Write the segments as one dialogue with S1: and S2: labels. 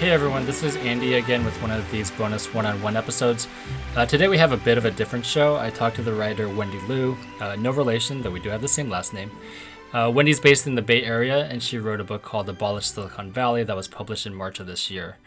S1: Hey everyone, this is Andy again with one of these bonus one on one episodes. Uh, today we have a bit of a different show. I talked to the writer Wendy Liu, uh, no relation, though we do have the same last name. Uh, Wendy's based in the Bay Area and she wrote a book called Abolish Silicon Valley that was published in March of this year.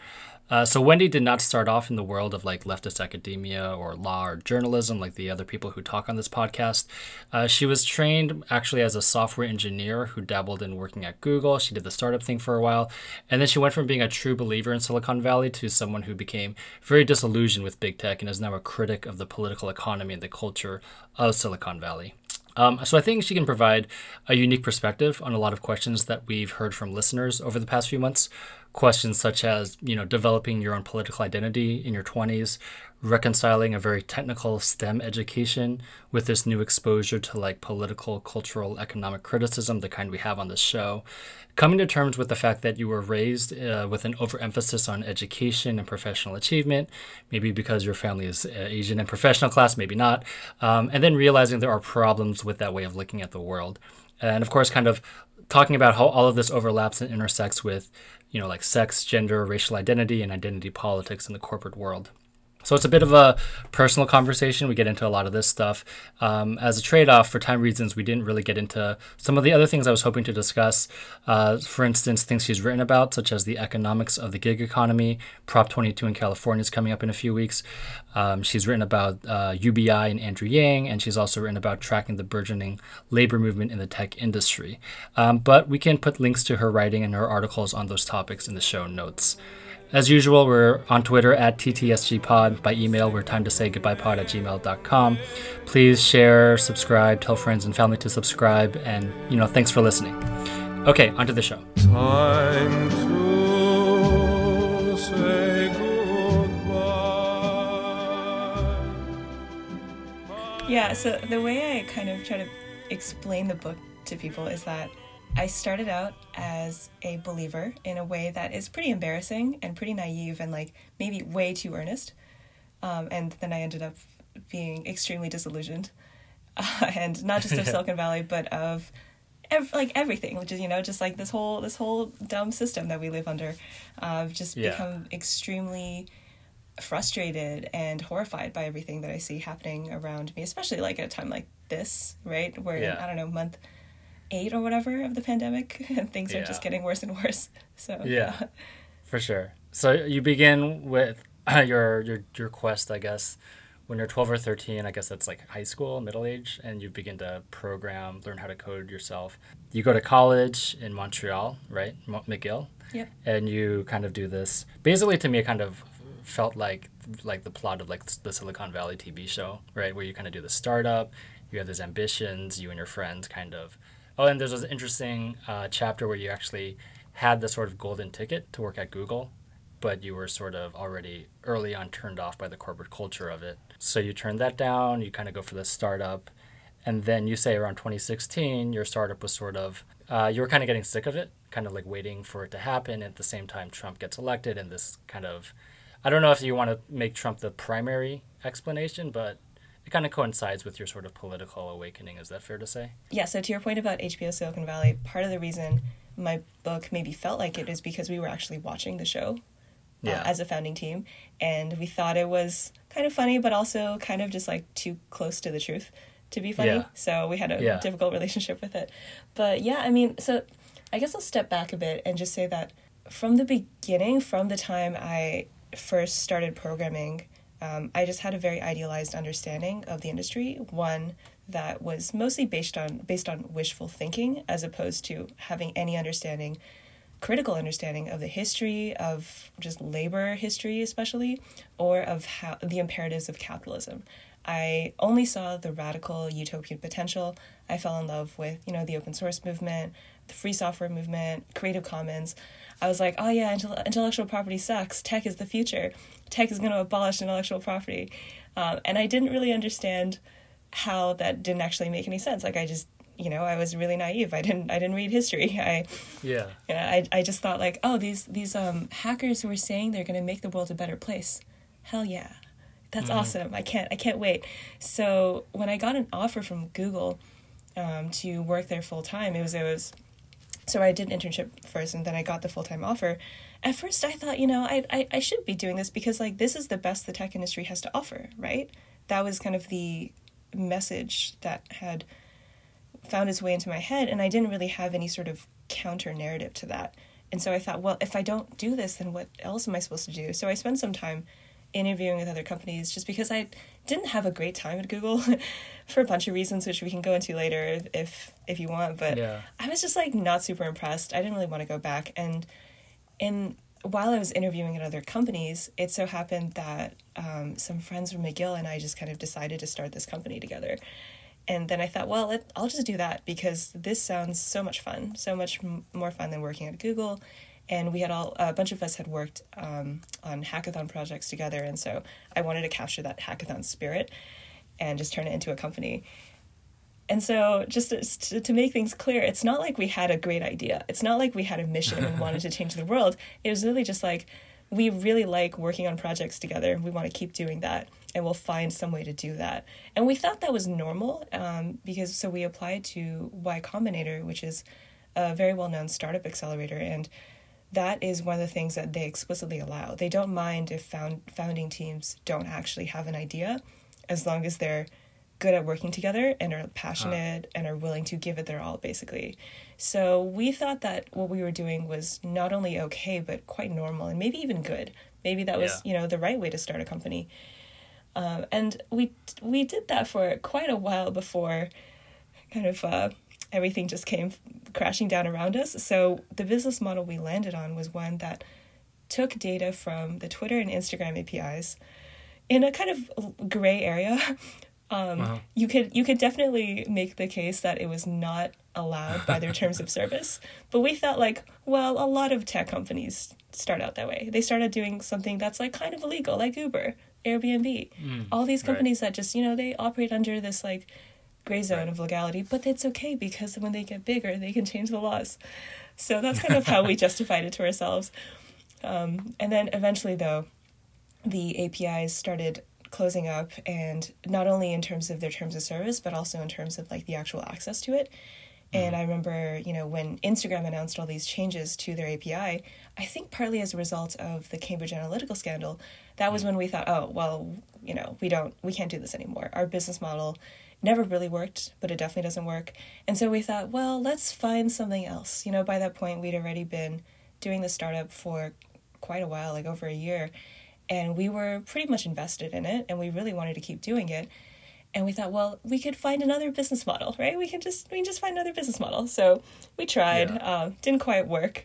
S1: Uh, so Wendy did not start off in the world of like leftist academia or law or journalism like the other people who talk on this podcast. Uh, she was trained actually as a software engineer who dabbled in working at Google. She did the startup thing for a while, and then she went from being a true believer in Silicon Valley to someone who became very disillusioned with big tech and is now a critic of the political economy and the culture of Silicon Valley. Um, so I think she can provide a unique perspective on a lot of questions that we've heard from listeners over the past few months. Questions such as, you know, developing your own political identity in your 20s, reconciling a very technical STEM education with this new exposure to like political, cultural, economic criticism, the kind we have on this show. Coming to terms with the fact that you were raised uh, with an overemphasis on education and professional achievement, maybe because your family is uh, Asian and professional class, maybe not, um, and then realizing there are problems with that way of looking at the world. And of course, kind of talking about how all of this overlaps and intersects with, you know, like sex, gender, racial identity, and identity politics in the corporate world. So it's a bit of a personal conversation. We get into a lot of this stuff. Um, as a trade off, for time reasons, we didn't really get into some of the other things I was hoping to discuss. Uh, for instance, things she's written about, such as the economics of the gig economy. Prop 22 in California is coming up in a few weeks. Um, she's written about uh, UBI and Andrew Yang, and she's also written about tracking the burgeoning labor movement in the tech industry. Um, but we can put links to her writing and her articles on those topics in the show notes. As usual, we're on Twitter at TTSGPod. By email, we're time to say goodbye pod at gmail.com. Please share, subscribe, tell friends and family to subscribe, and, you know, thanks for listening. Okay, onto the show. Time to say
S2: goodbye. Yeah, so the way I kind of try to explain the book to people is that I started out as a believer in a way that is pretty embarrassing and pretty naive and like maybe way too earnest. Um, and then I ended up being extremely disillusioned. Uh, and not just of Silicon Valley, but of ev- like everything, which is, you know, just like this whole, this whole dumb system that we live under. Uh, I've just yeah. become extremely frustrated and horrified by everything that I see happening around me, especially like at a time like this, right? Where, yeah. I don't know, month eight or whatever of the pandemic, and things yeah. are just getting worse and worse. So
S1: yeah, for sure. So you begin with your your your quest, I guess, when you're 12 or 13. I guess that's like high school, middle age, and you begin to program, learn how to code yourself. You go to college in Montreal, right, McGill.
S2: Yeah.
S1: And you kind of do this. Basically, to me, it kind of felt like like the plot of like the Silicon Valley TV show, right, where you kind of do the startup. You have these ambitions. You and your friends kind of Oh, and there's this interesting uh, chapter where you actually had the sort of golden ticket to work at Google, but you were sort of already early on turned off by the corporate culture of it. So you turned that down, you kind of go for the startup, and then you say around 2016, your startup was sort of, uh, you were kind of getting sick of it, kind of like waiting for it to happen. At the same time, Trump gets elected, and this kind of, I don't know if you want to make Trump the primary explanation, but it kind of coincides with your sort of political awakening. Is that fair to say?
S2: Yeah. So to your point about HBO Silicon Valley, part of the reason my book maybe felt like it is because we were actually watching the show. Uh, yeah. Uh, as a founding team, and we thought it was kind of funny, but also kind of just like too close to the truth to be funny. Yeah. So we had a yeah. difficult relationship with it. But yeah, I mean, so I guess I'll step back a bit and just say that from the beginning, from the time I first started programming, um, I just had a very idealized understanding of the industry, one that was mostly based on based on wishful thinking as opposed to having any understanding critical understanding of the history of just labor history especially or of how the imperatives of capitalism. I only saw the radical utopian potential. I fell in love with you know the open source movement the free software movement creative commons I was like, oh yeah, intellectual property sucks. Tech is the future. Tech is going to abolish intellectual property. Um, and I didn't really understand how that didn't actually make any sense. Like I just, you know, I was really naive. I didn't, I didn't read history. I,
S1: yeah,
S2: you know, I, I just thought like, oh, these, these um, hackers who are saying they're going to make the world a better place. Hell yeah, that's mm-hmm. awesome. I can't, I can't wait. So when I got an offer from Google um, to work there full time, it was, it was so I did internship first, and then I got the full time offer. At first, I thought, you know, I, I I should be doing this because like this is the best the tech industry has to offer, right? That was kind of the message that had found its way into my head, and I didn't really have any sort of counter narrative to that. And so I thought, well, if I don't do this, then what else am I supposed to do? So I spent some time interviewing with other companies just because I didn't have a great time at Google for a bunch of reasons, which we can go into later if if you want. But yeah. I was just like not super impressed. I didn't really want to go back. And in while I was interviewing at other companies, it so happened that um, some friends from McGill and I just kind of decided to start this company together. And then I thought, well, I'll just do that because this sounds so much fun, so much m- more fun than working at Google and we had all a bunch of us had worked um, on hackathon projects together and so i wanted to capture that hackathon spirit and just turn it into a company. And so just to, to make things clear it's not like we had a great idea. It's not like we had a mission and wanted to change the world. It was really just like we really like working on projects together. We want to keep doing that and we'll find some way to do that. And we thought that was normal um, because so we applied to y combinator which is a very well-known startup accelerator and that is one of the things that they explicitly allow. They don't mind if found, founding teams don't actually have an idea, as long as they're good at working together and are passionate and are willing to give it their all, basically. So we thought that what we were doing was not only okay, but quite normal and maybe even good. Maybe that was, yeah. you know, the right way to start a company. Um, and we we did that for quite a while before kind of uh, everything just came crashing down around us. So the business model we landed on was one that took data from the Twitter and Instagram APIs in a kind of gray area. Um, uh-huh. You could you could definitely make the case that it was not allowed by their terms of service, but we felt like, well, a lot of tech companies start out that way. They started doing something that's like kind of illegal, like Uber, Airbnb, mm, all these companies right. that just you know they operate under this like gray zone of legality, but it's okay because when they get bigger, they can change the laws. So that's kind of how we justified it to ourselves. Um, and then eventually, though, the APIs started closing up, and not only in terms of their terms of service, but also in terms of like the actual access to it. And mm-hmm. I remember, you know, when Instagram announced all these changes to their API, I think partly as a result of the Cambridge Analytica scandal, that was when we thought, oh, well, you know, we don't, we can't do this anymore. Our business model never really worked, but it definitely doesn't work. And so we thought, well, let's find something else. You know, by that point, we'd already been doing the startup for quite a while, like over a year, and we were pretty much invested in it, and we really wanted to keep doing it. And we thought, well, we could find another business model, right? We can just we can just find another business model. So we tried, yeah. uh, didn't quite work.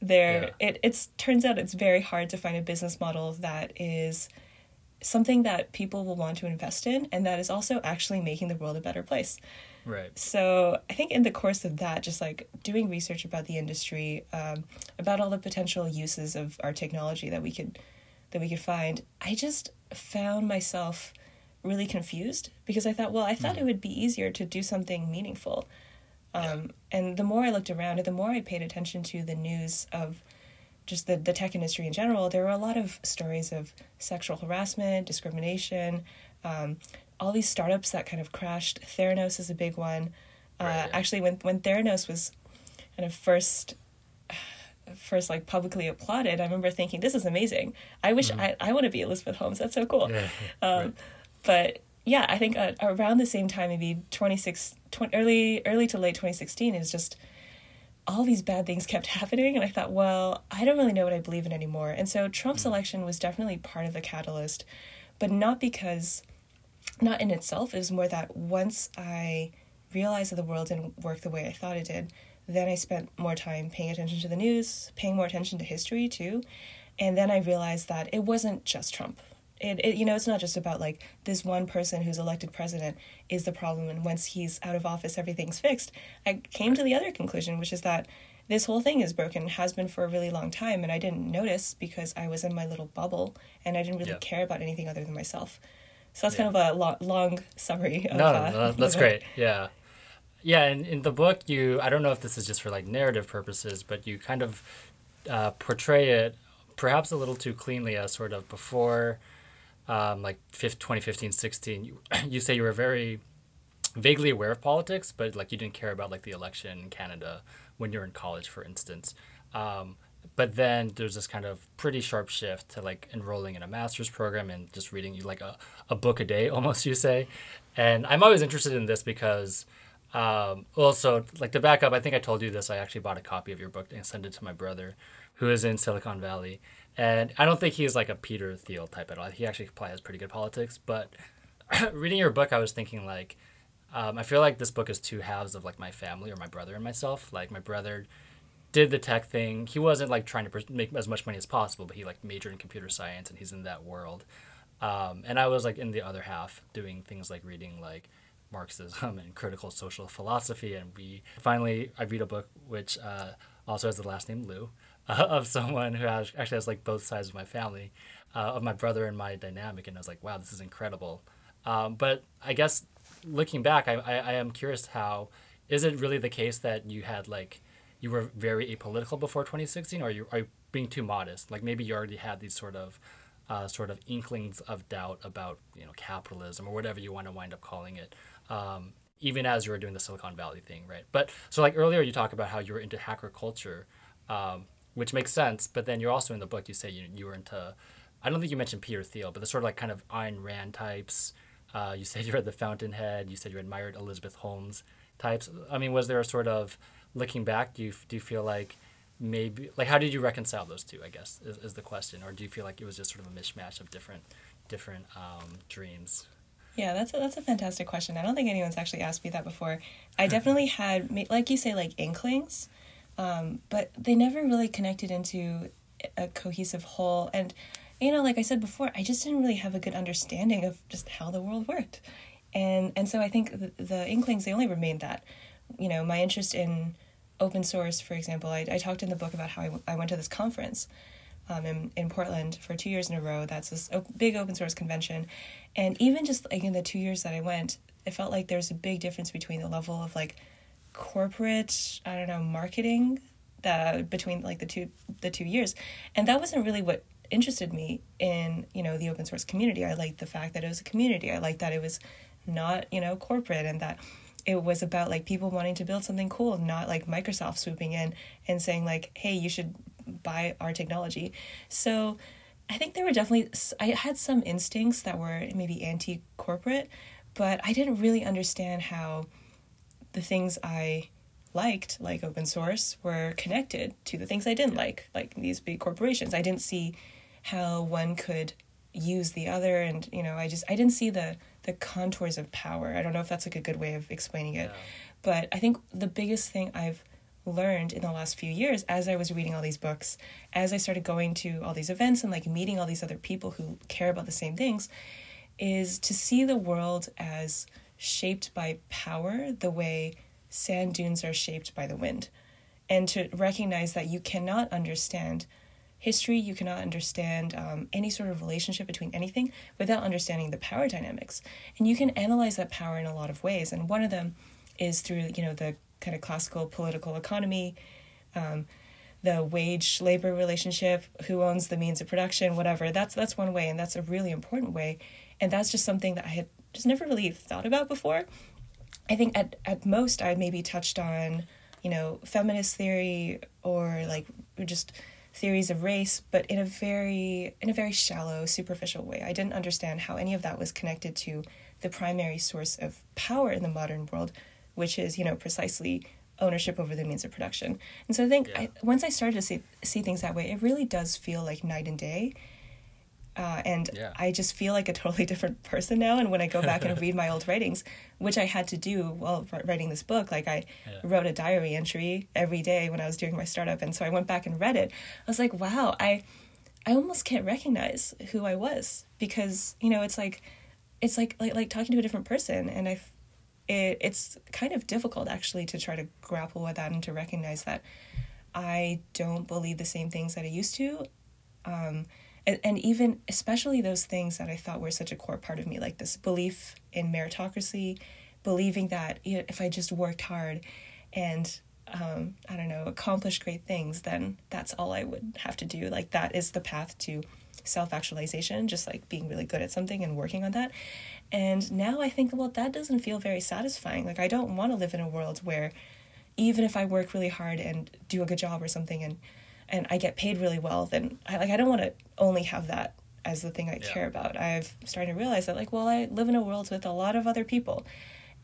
S2: There, yeah. it it's turns out it's very hard to find a business model that is something that people will want to invest in and that is also actually making the world a better place.
S1: Right.
S2: So I think in the course of that, just like doing research about the industry, um, about all the potential uses of our technology that we could that we could find, I just found myself really confused because I thought, well, I thought mm. it would be easier to do something meaningful. Um, yeah. And the more I looked around, and the more I paid attention to the news of just the, the tech industry in general, there were a lot of stories of sexual harassment, discrimination, um, all these startups that kind of crashed. Theranos is a big one. Uh, right, yeah. Actually, when when Theranos was kind of first first like publicly applauded, I remember thinking, "This is amazing. I wish mm-hmm. I I want to be Elizabeth Holmes. That's so cool." Yeah, um, right. But yeah, I think uh, around the same time, maybe 26, 20, early early to late twenty sixteen is just all these bad things kept happening and i thought well i don't really know what i believe in anymore. And so trump's mm-hmm. election was definitely part of the catalyst but not because not in itself. It was more that once i realized that the world didn't work the way i thought it did then i spent more time paying attention to the news paying more attention to history too. And then i realized that it wasn't just trump it, it, you know it's not just about like this one person who's elected president is the problem and once he's out of office everything's fixed. I came to the other conclusion which is that this whole thing is broken has been for a really long time and i didn't notice because i was in my little bubble and i didn't really yeah. care about anything other than myself. So that's yeah. kind of a lo- long summary of,
S1: no, uh, no that's great. yeah. Yeah and in the book you i don't know if this is just for like narrative purposes but you kind of uh, portray it perhaps a little too cleanly as sort of before um, like 2015, 16, you, you say you were very vaguely aware of politics, but like you didn't care about like the election in Canada when you're in college, for instance. Um, but then there's this kind of pretty sharp shift to like enrolling in a master's program and just reading like a, a book a day almost you say and i'm always interested in this because um, also like to back up i think i told you this i actually bought a copy of your book and sent it to my brother who is in silicon valley and i don't think he's like a peter thiel type at all he actually probably has pretty good politics but reading your book i was thinking like um, i feel like this book is two halves of like my family or my brother and myself like my brother did the tech thing. He wasn't like trying to make as much money as possible, but he like majored in computer science and he's in that world. Um, and I was like in the other half doing things like reading like Marxism and critical social philosophy. And we finally, I read a book which uh, also has the last name Liu uh, of someone who has, actually has like both sides of my family, uh, of my brother and my dynamic. And I was like, wow, this is incredible. Um, but I guess looking back, I, I, I am curious how is it really the case that you had like you were very apolitical before 2016, or are you, are you being too modest? Like maybe you already had these sort of uh, sort of inklings of doubt about you know capitalism or whatever you want to wind up calling it. Um, even as you were doing the Silicon Valley thing, right? But so like earlier you talk about how you were into hacker culture, um, which makes sense. But then you're also in the book you say you you were into, I don't think you mentioned Peter Thiel, but the sort of like kind of Ayn Rand types. Uh, you said you read The Fountainhead. You said you admired Elizabeth Holmes types. I mean, was there a sort of looking back, do you do you feel like maybe like how did you reconcile those two? I guess is, is the question, or do you feel like it was just sort of a mishmash of different different um, dreams?
S2: Yeah, that's a, that's a fantastic question. I don't think anyone's actually asked me that before. I definitely had, like you say, like inklings, um, but they never really connected into a cohesive whole. And you know, like I said before, I just didn't really have a good understanding of just how the world worked, and and so I think the, the inklings they only remained that you know, my interest in open source, for example, I, I talked in the book about how I, w- I went to this conference um, in, in Portland for two years in a row. That's this big open source convention. And even just like in the two years that I went, it felt like there's a big difference between the level of like corporate, I don't know, marketing that between like the two the two years. And that wasn't really what interested me in, you know, the open source community. I liked the fact that it was a community. I liked that it was not, you know, corporate and that it was about like people wanting to build something cool, not like Microsoft swooping in and saying like, "Hey, you should buy our technology." So, I think there were definitely I had some instincts that were maybe anti-corporate, but I didn't really understand how the things I liked, like open source, were connected to the things I didn't like, like these big corporations. I didn't see how one could use the other and you know i just i didn't see the the contours of power i don't know if that's like a good way of explaining it yeah. but i think the biggest thing i've learned in the last few years as i was reading all these books as i started going to all these events and like meeting all these other people who care about the same things is to see the world as shaped by power the way sand dunes are shaped by the wind and to recognize that you cannot understand history, you cannot understand um, any sort of relationship between anything without understanding the power dynamics. And you can analyze that power in a lot of ways. And one of them is through, you know, the kind of classical political economy, um, the wage labor relationship, who owns the means of production, whatever. That's that's one way, and that's a really important way. And that's just something that I had just never really thought about before. I think at at most I maybe touched on, you know, feminist theory or like just theories of race, but in a very in a very shallow, superficial way. I didn't understand how any of that was connected to the primary source of power in the modern world, which is, you know, precisely ownership over the means of production. And so I think yeah. I, once I started to see see things that way, it really does feel like night and day. Uh, and yeah. I just feel like a totally different person now. And when I go back and read my old writings, which I had to do while writing this book, like I yeah. wrote a diary entry every day when I was doing my startup, and so I went back and read it. I was like, wow, I, I almost can't recognize who I was because you know it's like, it's like like like talking to a different person, and I, it it's kind of difficult actually to try to grapple with that and to recognize that I don't believe the same things that I used to. Um, and, and even especially those things that I thought were such a core part of me, like this belief in meritocracy, believing that you know, if I just worked hard and um, I don't know, accomplish great things, then that's all I would have to do. Like that is the path to self actualization, just like being really good at something and working on that. And now I think, well, that doesn't feel very satisfying. Like I don't want to live in a world where even if I work really hard and do a good job or something and and I get paid really well, then I like I don't want to only have that as the thing I yeah. care about. I've started to realize that like, well, I live in a world with a lot of other people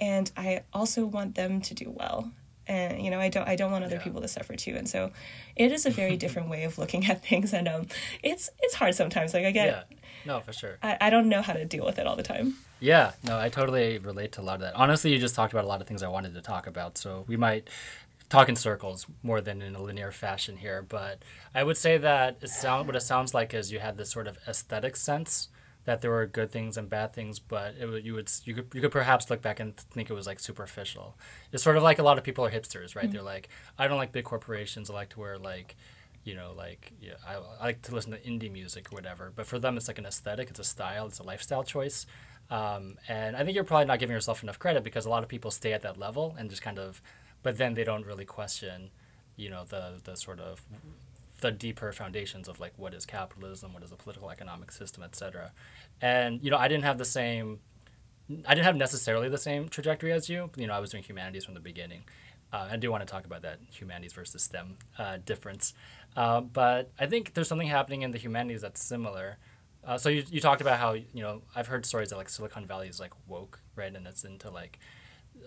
S2: and I also want them to do well. And you know, I don't I don't want other yeah. people to suffer too. And so it is a very different way of looking at things and um it's it's hard sometimes. Like I get
S1: yeah. No, for sure.
S2: I, I don't know how to deal with it all the time.
S1: Yeah, no, I totally relate to a lot of that. Honestly, you just talked about a lot of things I wanted to talk about, so we might talk in circles more than in a linear fashion here. But I would say that it sound what it sounds like is you had this sort of aesthetic sense that there were good things and bad things, but it would, you would you could you could perhaps look back and think it was like superficial. It's sort of like a lot of people are hipsters, right? Mm-hmm. They're like, I don't like big corporations. I like to wear like, you know, like yeah, I, I like to listen to indie music or whatever. But for them, it's like an aesthetic, it's a style, it's a lifestyle choice. Um, and I think you're probably not giving yourself enough credit because a lot of people stay at that level and just kind of, but then they don't really question, you know, the the sort of the deeper foundations of like what is capitalism, what is a political economic system, etc. And you know, I didn't have the same, I didn't have necessarily the same trajectory as you. You know, I was doing humanities from the beginning. Uh, I do want to talk about that humanities versus STEM uh, difference, uh, but I think there's something happening in the humanities that's similar. Uh, so you, you talked about how you know I've heard stories that like Silicon Valley is like woke, right, and it's into like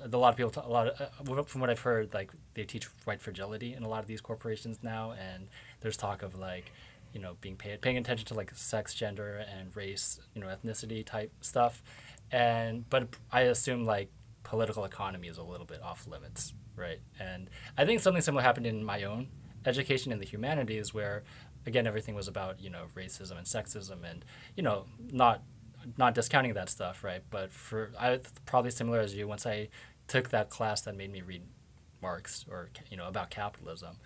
S1: a lot of people, a lot of, uh, from what I've heard, like they teach white fragility in a lot of these corporations now, and there's talk of like you know being paid paying attention to like sex gender and race you know ethnicity type stuff. And but i assume like political economy is a little bit off limits right? And i think something similar happened in my own education in the humanities where again everything was about you know racism and sexism and you know not not discounting that stuff right but for i probably similar as you once i took that class that made me read marx or you know about capitalism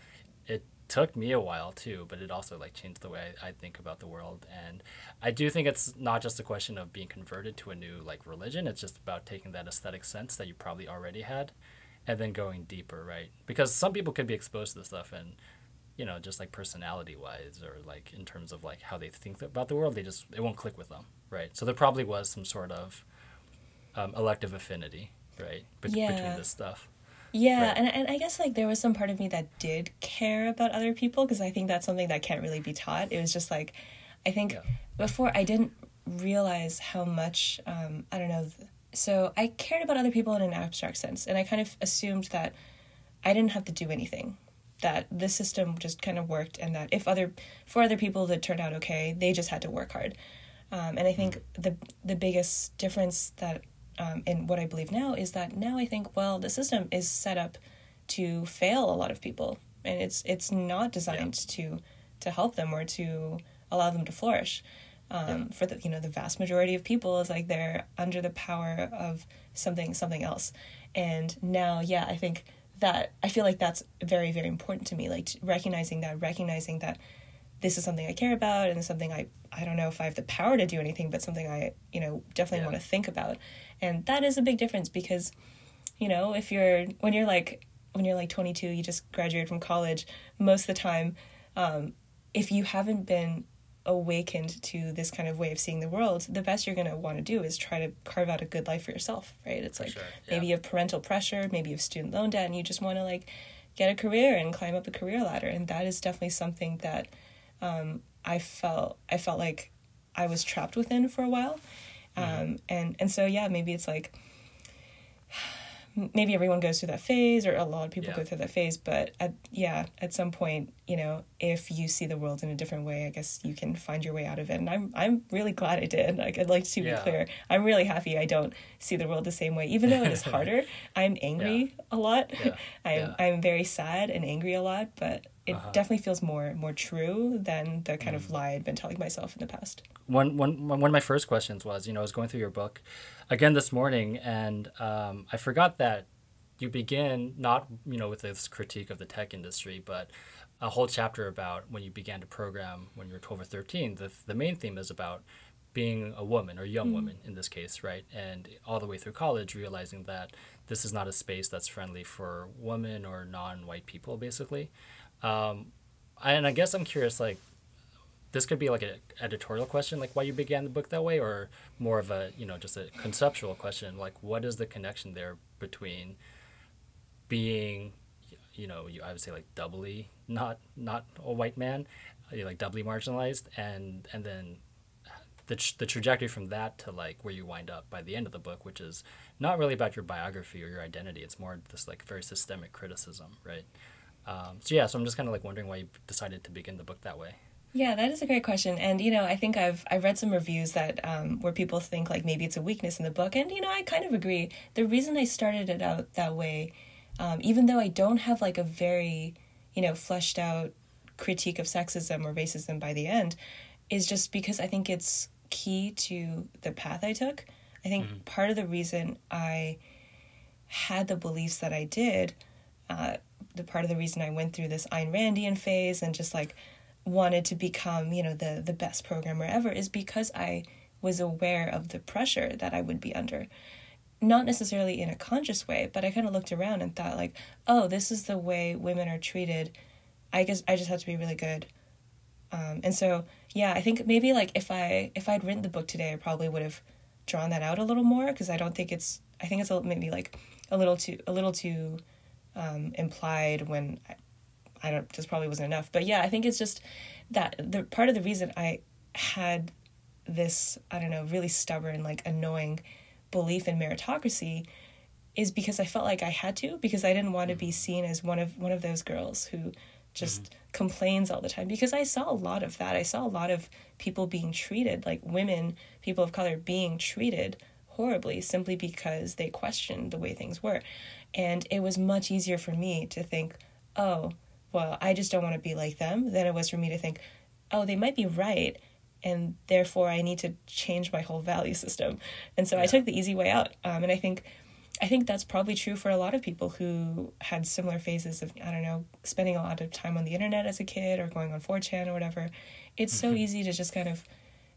S1: it took me a while too, but it also like changed the way I think about the world. And I do think it's not just a question of being converted to a new like religion. It's just about taking that aesthetic sense that you probably already had, and then going deeper, right? Because some people could be exposed to this stuff and you know just like personality wise or like in terms of like how they think about the world they just it won't click with them right so there probably was some sort of um, elective affinity right Be- yeah. between this stuff
S2: yeah, right. and, and I guess like there was some part of me that did care about other people because I think that's something that can't really be taught. It was just like, I think yeah. before I didn't realize how much, um, I don't know, so I cared about other people in an abstract sense, and I kind of assumed that I didn't have to do anything. That the system just kind of worked, and that if other for other people that turned out okay, they just had to work hard. Um, and I think the the biggest difference that um, and what I believe now is that now I think, well, the system is set up to fail a lot of people, and it's it's not designed yeah. to to help them or to allow them to flourish. Um, yeah. For the you know the vast majority of people is like they're under the power of something something else, and now yeah, I think that I feel like that's very very important to me, like recognizing that, recognizing that this is something I care about and something I I don't know if I have the power to do anything, but something I you know definitely yeah. want to think about, and that is a big difference because, you know, if you're when you're like when you're like 22, you just graduated from college, most of the time, um, if you haven't been awakened to this kind of way of seeing the world, the best you're going to want to do is try to carve out a good life for yourself, right? It's like sure, yeah. maybe you have parental pressure, maybe you have student loan debt, and you just want to like get a career and climb up the career ladder. And that is definitely something that um, I felt I felt like I was trapped within for a while. Mm-hmm. Um, and and so yeah, maybe it's like maybe everyone goes through that phase or a lot of people yeah. go through that phase but at, yeah at some point you know if you see the world in a different way i guess you can find your way out of it and i'm i'm really glad i did like i'd like to yeah. be clear i'm really happy i don't see the world the same way even though it is harder i'm angry yeah. a lot i'm i'm very sad and angry a lot but it uh-huh. definitely feels more more true than the kind mm. of lie I'd been telling myself in the past.
S1: One, one, one of my first questions was, you know, I was going through your book again this morning, and um, I forgot that you begin not, you know, with this critique of the tech industry, but a whole chapter about when you began to program when you were 12 or 13. The, the main theme is about being a woman or young mm. woman in this case, right? And all the way through college, realizing that this is not a space that's friendly for women or non white people, basically. Um, and I guess I'm curious, like, this could be like an editorial question, like why you began the book that way, or more of a, you know, just a conceptual question, like what is the connection there between being you know, you I would say like doubly not not a white man, like doubly marginalized, and and then the, the trajectory from that to like where you wind up by the end of the book, which is not really about your biography or your identity. It's more this like very systemic criticism, right? Um, so yeah, so I'm just kind of like wondering why you decided to begin the book that way.
S2: Yeah, that is a great question, and you know, I think I've I've read some reviews that um, where people think like maybe it's a weakness in the book, and you know, I kind of agree. The reason I started it out that way, um, even though I don't have like a very you know fleshed out critique of sexism or racism by the end, is just because I think it's key to the path I took. I think mm-hmm. part of the reason I had the beliefs that I did, uh, the part of the reason I went through this Ayn Randian phase and just like wanted to become, you know, the the best programmer ever is because I was aware of the pressure that I would be under. Not necessarily in a conscious way, but I kind of looked around and thought like, "Oh, this is the way women are treated. I guess I just have to be really good." Um, and so, yeah, I think maybe like if I if I'd written the book today, I probably would have drawn that out a little more because I don't think it's I think it's a, maybe like a little too a little too um, implied when I, I don't just probably wasn't enough. But yeah, I think it's just that the part of the reason I had this I don't know really stubborn like annoying belief in meritocracy is because I felt like I had to because I didn't want to be mm-hmm. seen as one of one of those girls who just mm-hmm. complains all the time because I saw a lot of that. I saw a lot of people being treated like women, people of color being treated horribly simply because they questioned the way things were. And it was much easier for me to think, oh, well, I just don't want to be like them than it was for me to think, oh, they might be right. And therefore, I need to change my whole value system. And so yeah. I took the easy way out. Um, and I think. I think that's probably true for a lot of people who had similar phases of, I don't know, spending a lot of time on the internet as a kid or going on 4chan or whatever. It's mm-hmm. so easy to just kind of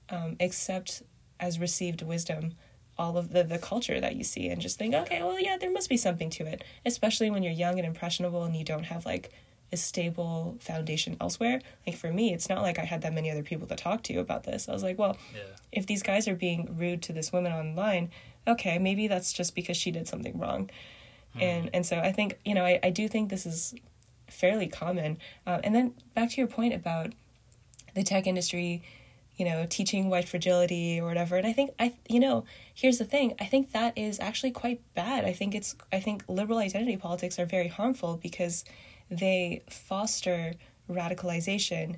S2: um, accept as received wisdom all of the, the culture that you see and just think, okay, well, yeah, there must be something to it, especially when you're young and impressionable and you don't have like a stable foundation elsewhere. Like for me, it's not like I had that many other people to talk to about this. I was like, well, yeah. if these guys are being rude to this woman online, okay, maybe that's just because she did something wrong. Hmm. And and so I think, you know, I, I do think this is fairly common. Uh, and then back to your point about the tech industry, you know, teaching white fragility or whatever. And I think I you know, here's the thing. I think that is actually quite bad. I think it's I think liberal identity politics are very harmful because they foster radicalization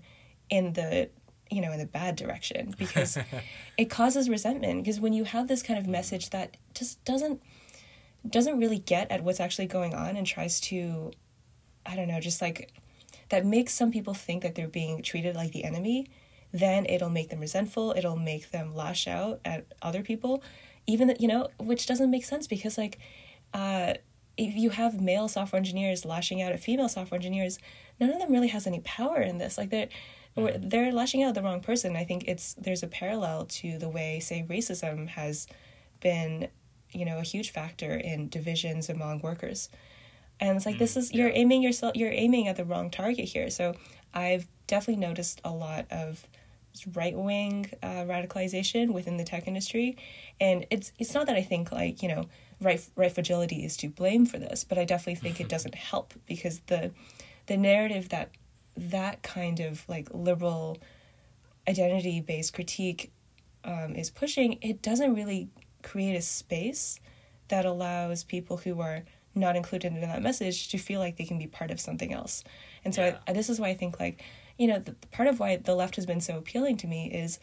S2: in the you know in the bad direction because it causes resentment because when you have this kind of message that just doesn't doesn't really get at what's actually going on and tries to i don't know just like that makes some people think that they're being treated like the enemy then it'll make them resentful it'll make them lash out at other people even that, you know which doesn't make sense because like uh if you have male software engineers lashing out at female software engineers, none of them really has any power in this. Like they're mm. they're lashing out at the wrong person. I think it's there's a parallel to the way say racism has been, you know, a huge factor in divisions among workers. And it's like mm, this is you're aiming yourself you're aiming at the wrong target here. So I've definitely noticed a lot of right wing uh, radicalization within the tech industry, and it's it's not that I think like you know right right fragility is to blame for this, but I definitely think it doesn't help because the the narrative that that kind of like liberal identity based critique um, is pushing it doesn't really create a space that allows people who are not included in that message to feel like they can be part of something else. And so yeah. I, this is why i think like you know the, part of why the left has been so appealing to me is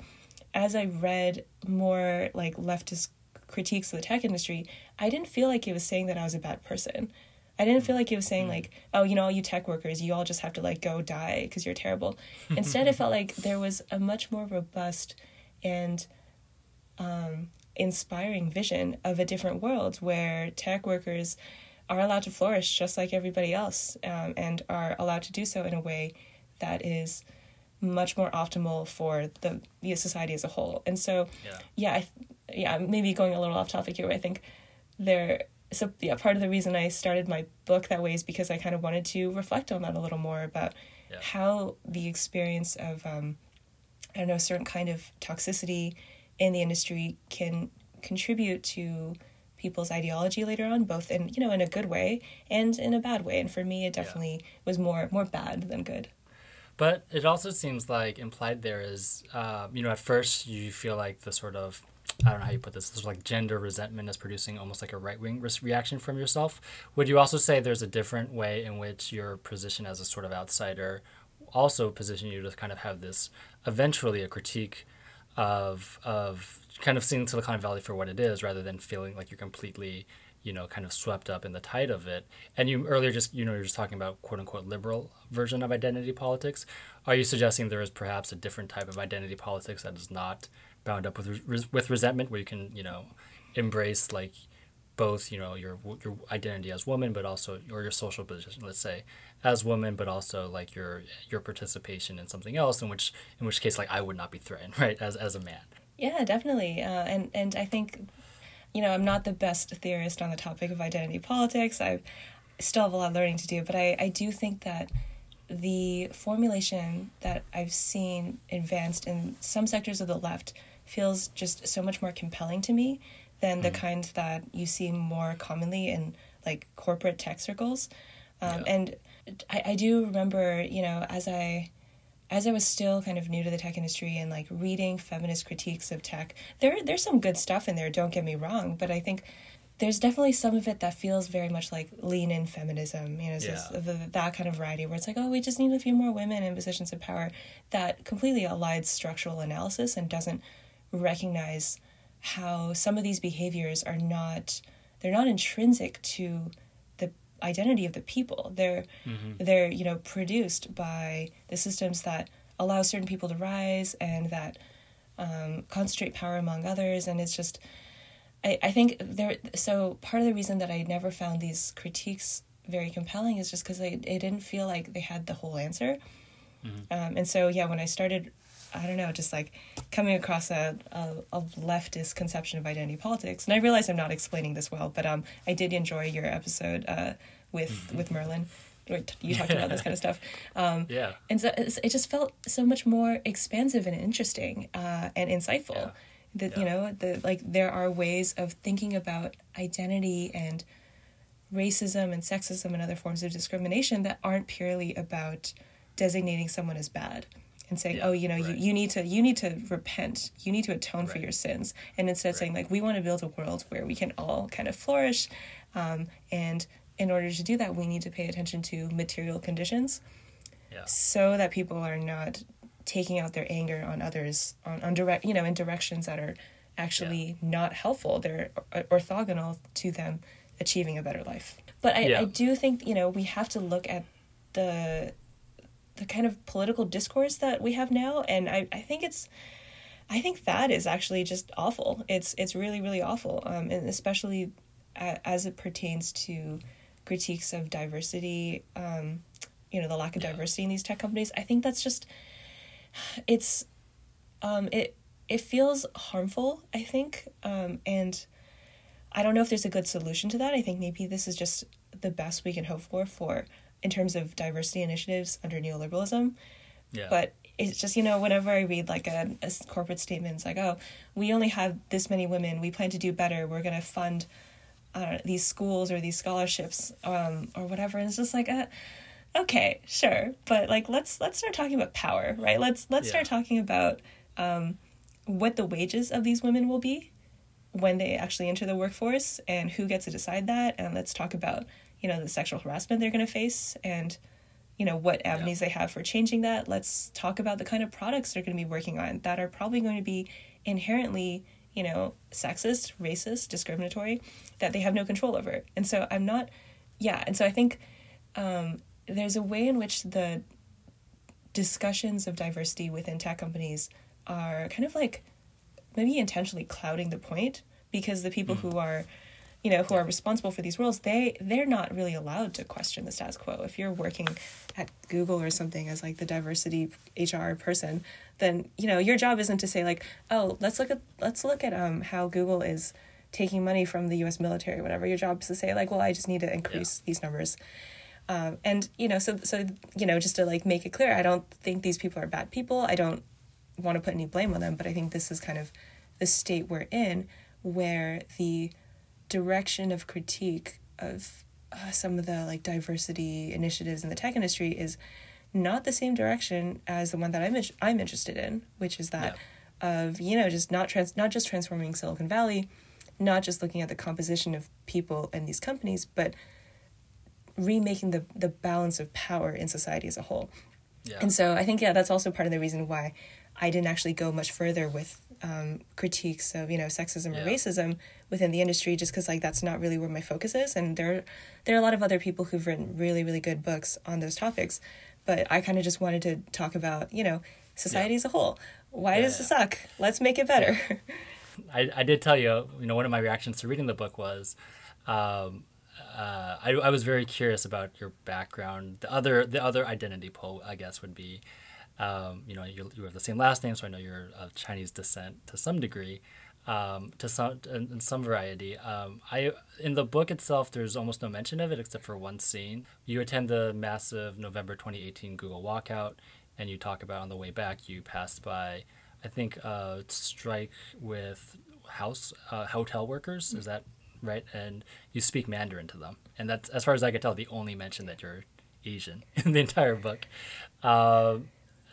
S2: as i read more like leftist critiques of the tech industry, I didn't feel like it was saying that I was a bad person. I didn't feel like it was saying like, oh, you know, all you tech workers, you all just have to like go die because you're terrible. Instead, it felt like there was a much more robust and um, inspiring vision of a different world where tech workers are allowed to flourish just like everybody else um, and are allowed to do so in a way that is much more optimal for the, the society as a whole. And so, yeah, yeah I, yeah, maybe going a little off topic here. but I think there. So yeah, part of the reason I started my book that way is because I kind of wanted to reflect on that a little more about yeah. how the experience of um, I don't know, a certain kind of toxicity in the industry can contribute to people's ideology later on, both in you know in a good way and in a bad way. And for me, it definitely yeah. was more more bad than good.
S1: But it also seems like implied there is, uh, you know, at first you feel like the sort of I don't know how you put this. This like gender resentment is producing almost like a right wing re- reaction from yourself. Would you also say there's a different way in which your position as a sort of outsider also position you to kind of have this eventually a critique of of kind of seeing Silicon Valley for what it is rather than feeling like you're completely you know kind of swept up in the tide of it. And you earlier just you know you're just talking about quote unquote liberal version of identity politics. Are you suggesting there is perhaps a different type of identity politics that is not bound up with with resentment where you can you know embrace like both you know your your identity as woman but also or your social position let's say as woman but also like your your participation in something else in which in which case like I would not be threatened right as as a man?
S2: Yeah definitely. Uh, and and I think you know I'm not the best theorist on the topic of identity politics I still have a lot of learning to do but I I do think that the formulation that I've seen advanced in some sectors of the left feels just so much more compelling to me than mm. the kind that you see more commonly in like corporate tech circles. Um, yeah. And I, I do remember, you know, as I as I was still kind of new to the tech industry and like reading feminist critiques of tech, there there's some good stuff in there. Don't get me wrong, but I think there's definitely some of it that feels very much like lean in feminism, you know, yeah. the, that kind of variety where it's like, oh, we just need a few more women in positions of power. That completely elides structural analysis and doesn't recognize how some of these behaviors are not they're not intrinsic to identity of the people they're mm-hmm. they're you know produced by the systems that allow certain people to rise and that um, concentrate power among others and it's just I, I think there so part of the reason that i never found these critiques very compelling is just because I, it didn't feel like they had the whole answer mm-hmm. um, and so yeah when i started I don't know, just like coming across a, a, a, leftist conception of identity politics. And I realize I'm not explaining this well, but um, I did enjoy your episode uh, with mm-hmm. with Merlin. You talked about this kind of stuff. Um,
S1: yeah.
S2: And so it just felt so much more expansive and interesting uh, and insightful. Yeah. That yeah. you know, the like there are ways of thinking about identity and racism and sexism and other forms of discrimination that aren't purely about designating someone as bad and saying, yeah, "Oh, you know, right. you, you need to you need to repent. You need to atone right. for your sins." And instead right. saying like, "We want to build a world where we can all kind of flourish," um, and in order to do that, we need to pay attention to material conditions, yeah. so that people are not taking out their anger on others on, on direct you know in directions that are actually yeah. not helpful. They're orthogonal to them achieving a better life. But I, I do think you know we have to look at the the kind of political discourse that we have now and I, I think it's I think that is actually just awful. It's it's really really awful, um, and especially as it pertains to critiques of diversity. Um, you know, the lack of yeah. diversity in these tech companies. I think that's just it's um, it it feels harmful. I think, um, and I don't know if there's a good solution to that. I think maybe this is just the best we can hope for for in terms of diversity initiatives under neoliberalism. Yeah. But it's just, you know, whenever I read like a, a corporate statement, it's like, oh, we only have this many women. We plan to do better. We're going to fund uh, these schools or these scholarships um, or whatever. And it's just like, uh, okay, sure. But like, let's, let's start talking about power, right? Let's, let's yeah. start talking about um, what the wages of these women will be when they actually enter the workforce and who gets to decide that. And let's talk about you know the sexual harassment they're going to face and you know what avenues yeah. they have for changing that let's talk about the kind of products they're going to be working on that are probably going to be inherently you know sexist racist discriminatory that they have no control over and so i'm not yeah and so i think um, there's a way in which the discussions of diversity within tech companies are kind of like maybe intentionally clouding the point because the people mm. who are you know who are responsible for these roles they they're not really allowed to question the status quo. If you're working at google or something as like the diversity hr person then you know your job isn't to say like oh let's look at let's look at um how google is taking money from the us military or whatever. Your job is to say like well i just need to increase yeah. these numbers. Um, and you know so so you know just to like make it clear i don't think these people are bad people. I don't want to put any blame on them but i think this is kind of the state we're in where the direction of critique of uh, some of the like diversity initiatives in the tech industry is not the same direction as the one that I'm I'm interested in, which is that yeah. of you know just not trans not just transforming Silicon Valley, not just looking at the composition of people in these companies, but remaking the the balance of power in society as a whole. Yeah. And so I think yeah, that's also part of the reason why I didn't actually go much further with um, critiques of you know sexism yeah. or racism within the industry, just because like that's not really where my focus is. And there there are a lot of other people who've written really really good books on those topics, but I kind of just wanted to talk about you know society yeah. as a whole. Why does it suck? Let's make it better.
S1: I, I did tell you, you know, one of my reactions to reading the book was, um, uh, I, I was very curious about your background. The other the other identity poll, I guess, would be, um, you know, you you have the same last name, so I know you're of Chinese descent to some degree, um, to some in, in some variety. Um, I in the book itself, there's almost no mention of it except for one scene. You attend the massive November 2018 Google walkout, and you talk about on the way back you passed by, I think, uh, strike with house uh, hotel workers. Is that right? And you speak Mandarin to them, and that's as far as I could tell the only mention that you're Asian in the entire book. Uh,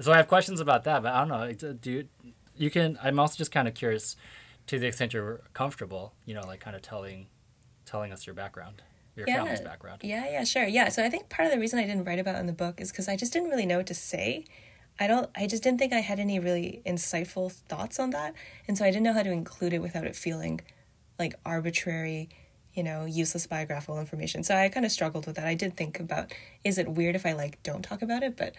S1: so I have questions about that, but I don't know. Uh, do you, you can? I'm also just kind of curious, to the extent you're comfortable, you know, like kind of telling, telling us your background your
S2: yeah.
S1: family's background.
S2: Yeah, yeah, sure. Yeah. So I think part of the reason I didn't write about in the book is because I just didn't really know what to say. I don't I just didn't think I had any really insightful thoughts on that. And so I didn't know how to include it without it feeling like arbitrary, you know, useless biographical information. So I kind of struggled with that. I did think about is it weird if I like don't talk about it, but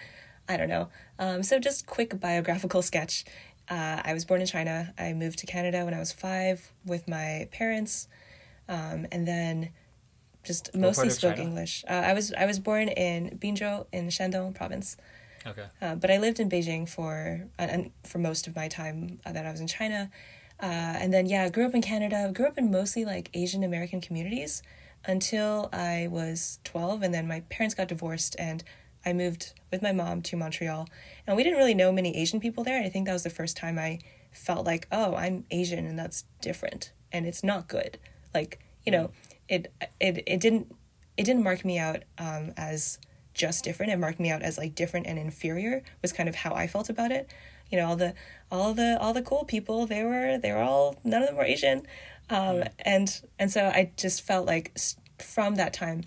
S2: I don't know. Um, so just quick biographical sketch. Uh, I was born in China. I moved to Canada when I was five with my parents, um, and then just mostly spoke China? English. Uh, I was I was born in Binzhou in Shandong province.
S1: Okay.
S2: Uh, but I lived in Beijing for uh, for most of my time that I was in China, uh, and then, yeah, grew up in Canada, grew up in mostly like Asian American communities until I was 12. And then my parents got divorced and I moved with my mom to Montreal. And we didn't really know many Asian people there. And I think that was the first time I felt like, oh, I'm Asian and that's different and it's not good. Like, you know, it, it, it didn't, it didn't mark me out um, as just different. It marked me out as like different and inferior was kind of how I felt about it you know all the all the all the cool people they were they were all none of them were asian um, mm. and and so i just felt like from that time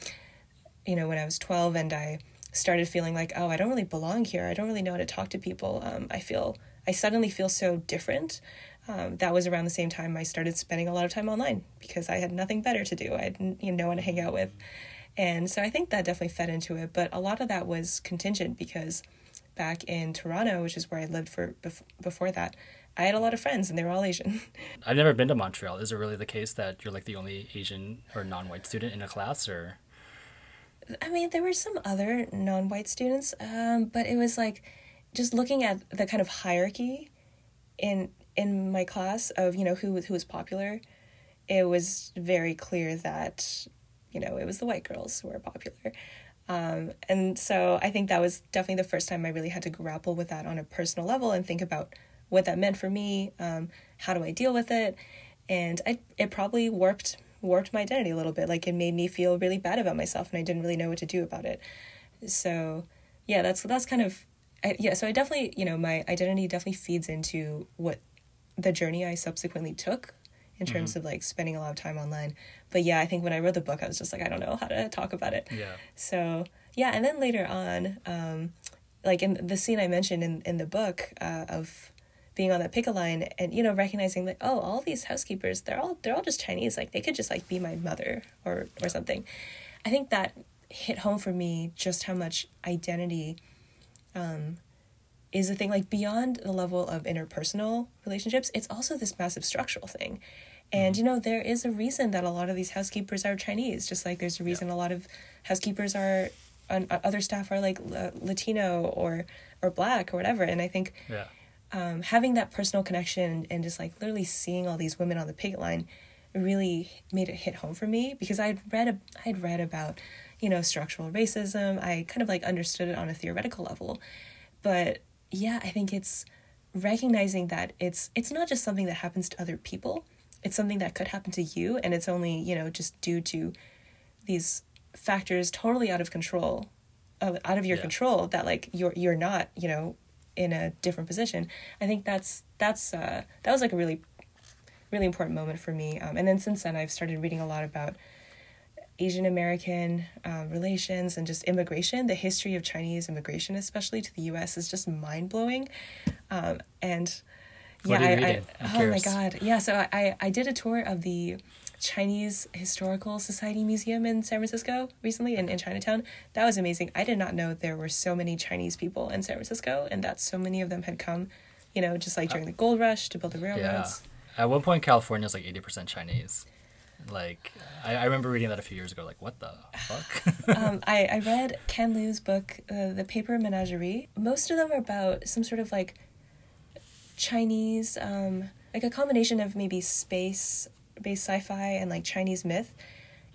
S2: you know when i was 12 and i started feeling like oh i don't really belong here. I don't really know how to talk to people. Um, i feel i suddenly feel so different. Um, that was around the same time i started spending a lot of time online because i had nothing better to do. I didn't you know no one to hang out with. And so i think that definitely fed into it. But a lot of that was contingent because back in Toronto, which is where I lived for bef- before that, I had a lot of friends and they were all Asian.
S1: I've never been to Montreal. Is it really the case that you're like the only Asian or non-white student in a class or
S2: I mean, there were some other non-white students, um, but it was like just looking at the kind of hierarchy in in my class of, you know, who who was popular. It was very clear that you know, it was the white girls who were popular. Um, and so I think that was definitely the first time I really had to grapple with that on a personal level and think about what that meant for me. Um, how do I deal with it? And I, it probably warped warped my identity a little bit. Like it made me feel really bad about myself, and I didn't really know what to do about it. So, yeah, that's that's kind of I, yeah. So I definitely, you know, my identity definitely feeds into what the journey I subsequently took in terms mm-hmm. of like spending a lot of time online. But yeah, I think when I wrote the book, I was just like, I don't know how to talk about it.
S1: Yeah.
S2: So yeah, and then later on, um, like in the scene I mentioned in in the book uh, of being on that picket line and you know recognizing that oh all these housekeepers they're all they're all just Chinese like they could just like be my mother or or something. I think that hit home for me just how much identity um, is a thing like beyond the level of interpersonal relationships it's also this massive structural thing and mm-hmm. you know there is a reason that a lot of these housekeepers are chinese just like there's a reason yeah. a lot of housekeepers are on, uh, other staff are like latino or or black or whatever and i think
S1: yeah.
S2: Um, having that personal connection and just like literally seeing all these women on the picket line really made it hit home for me because i'd read a, i'd read about you know structural racism i kind of like understood it on a theoretical level but yeah, I think it's recognizing that it's it's not just something that happens to other people. it's something that could happen to you and it's only you know just due to these factors totally out of control uh, out of your yeah. control that like you're you're not you know in a different position. I think that's that's uh that was like a really really important moment for me. Um, and then since then i've started reading a lot about asian american uh, relations and just immigration. The history of chinese immigration especially to the us is just mind-blowing. Um, and
S1: yeah, I, I,
S2: oh my god, yeah. So I, I did a tour of the Chinese Historical Society Museum in San Francisco recently in, in Chinatown. That was amazing. I did not know there were so many Chinese people in San Francisco and that so many of them had come, you know, just like during the gold rush to build the railroads.
S1: Yeah. At one point, California was like 80% Chinese. Like, I, I remember reading that a few years ago. Like, what the fuck?
S2: um, I, I read Ken Liu's book, uh, The Paper Menagerie. Most of them are about some sort of like Chinese, um, like a combination of maybe space based sci fi and like Chinese myth.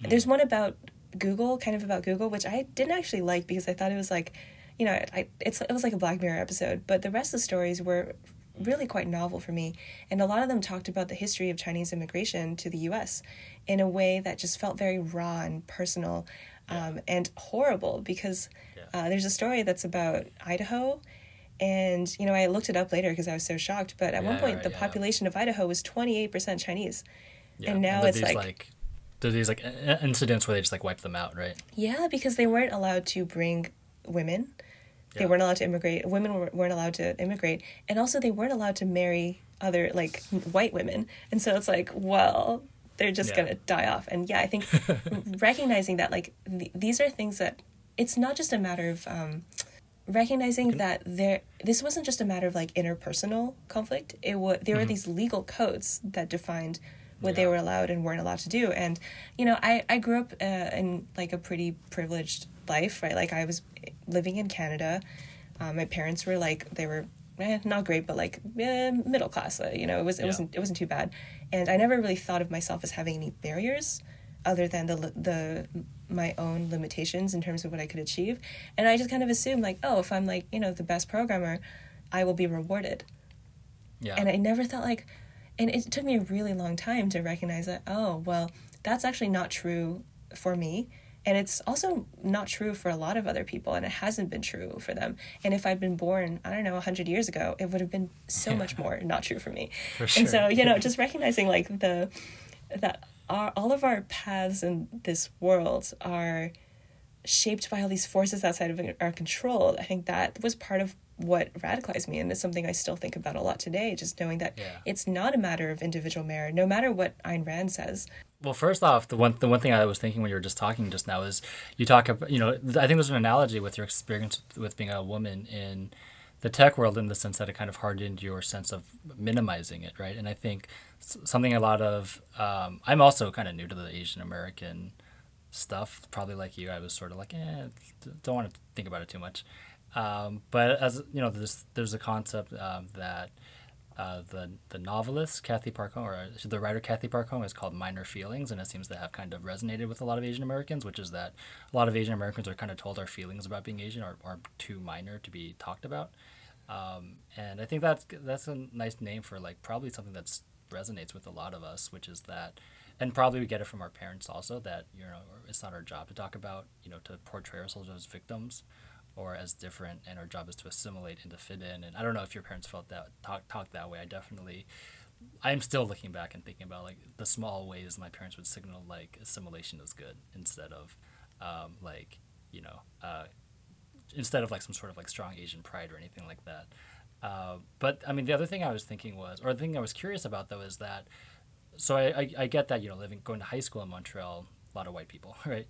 S2: Mm. There's one about Google, kind of about Google, which I didn't actually like because I thought it was like, you know, I, it's it was like a Black Mirror episode. But the rest of the stories were really quite novel for me, and a lot of them talked about the history of Chinese immigration to the U.S. in a way that just felt very raw and personal, um, and horrible. Because yeah. uh, there's a story that's about Idaho and, you know, I looked it up later because I was so shocked. But at yeah, one point, the yeah. population of Idaho was 28% Chinese. Yeah. And now and it's like, like
S1: there's these like incidents where they just like wipe them out, right?
S2: Yeah, because they weren't allowed to bring women. They weren't allowed to immigrate. Women weren't allowed to immigrate. And also, they weren't allowed to marry other, like, white women. And so it's like, well, they're just going to die off. And yeah, I think recognizing that, like, th- these are things that it's not just a matter of, um, recognizing that there this wasn't just a matter of like interpersonal conflict it was there mm-hmm. were these legal codes that defined what yeah. they were allowed and weren't allowed to do and you know i i grew up uh, in like a pretty privileged life right like i was living in canada um, my parents were like they were eh, not great but like eh, middle class uh, you know it was it yeah. wasn't it wasn't too bad and i never really thought of myself as having any barriers other than the the my own limitations in terms of what I could achieve. And I just kind of assumed like, oh, if I'm like, you know, the best programmer, I will be rewarded. Yeah. And I never thought like and it took me a really long time to recognize that, oh, well, that's actually not true for me. And it's also not true for a lot of other people, and it hasn't been true for them. And if I'd been born, I don't know, 100 years ago, it would have been so yeah. much more not true for me. For sure. And so, you know, just recognizing like the, that our, all of our paths in this world are shaped by all these forces outside of our control. I think that was part of what radicalized me and it's something I still think about a lot today, just knowing that yeah. it's not a matter of individual merit, no matter what Ayn Rand says.
S1: Well, first off, the one the one thing I was thinking when you were just talking just now is you talk about you know I think there's an analogy with your experience with being a woman in the tech world in the sense that it kind of hardened your sense of minimizing it, right? And I think something a lot of um, I'm also kind of new to the Asian American stuff. Probably like you, I was sort of like, eh, don't want to think about it too much. Um, but as you know, there's there's a concept um, that uh, the the novelist Cathy Park or the writer Cathy Park is called Minor Feelings, and it seems to have kind of resonated with a lot of Asian Americans, which is that a lot of Asian Americans are kind of told our feelings about being Asian are, are too minor to be talked about. Um, and I think that's that's a nice name for like probably something that resonates with a lot of us, which is that, and probably we get it from our parents also that you know it's not our job to talk about you know to portray ourselves as victims or as different, and our job is to assimilate and to fit in. And I don't know if your parents felt that talk talk that way. I definitely. I'm still looking back and thinking about like the small ways my parents would signal like assimilation is good instead of um, like you know uh, instead of like some sort of like strong Asian pride or anything like that. Uh, but I mean, the other thing I was thinking was, or the thing I was curious about though, is that. So I, I, I get that you know living going to high school in Montreal, a lot of white people, right?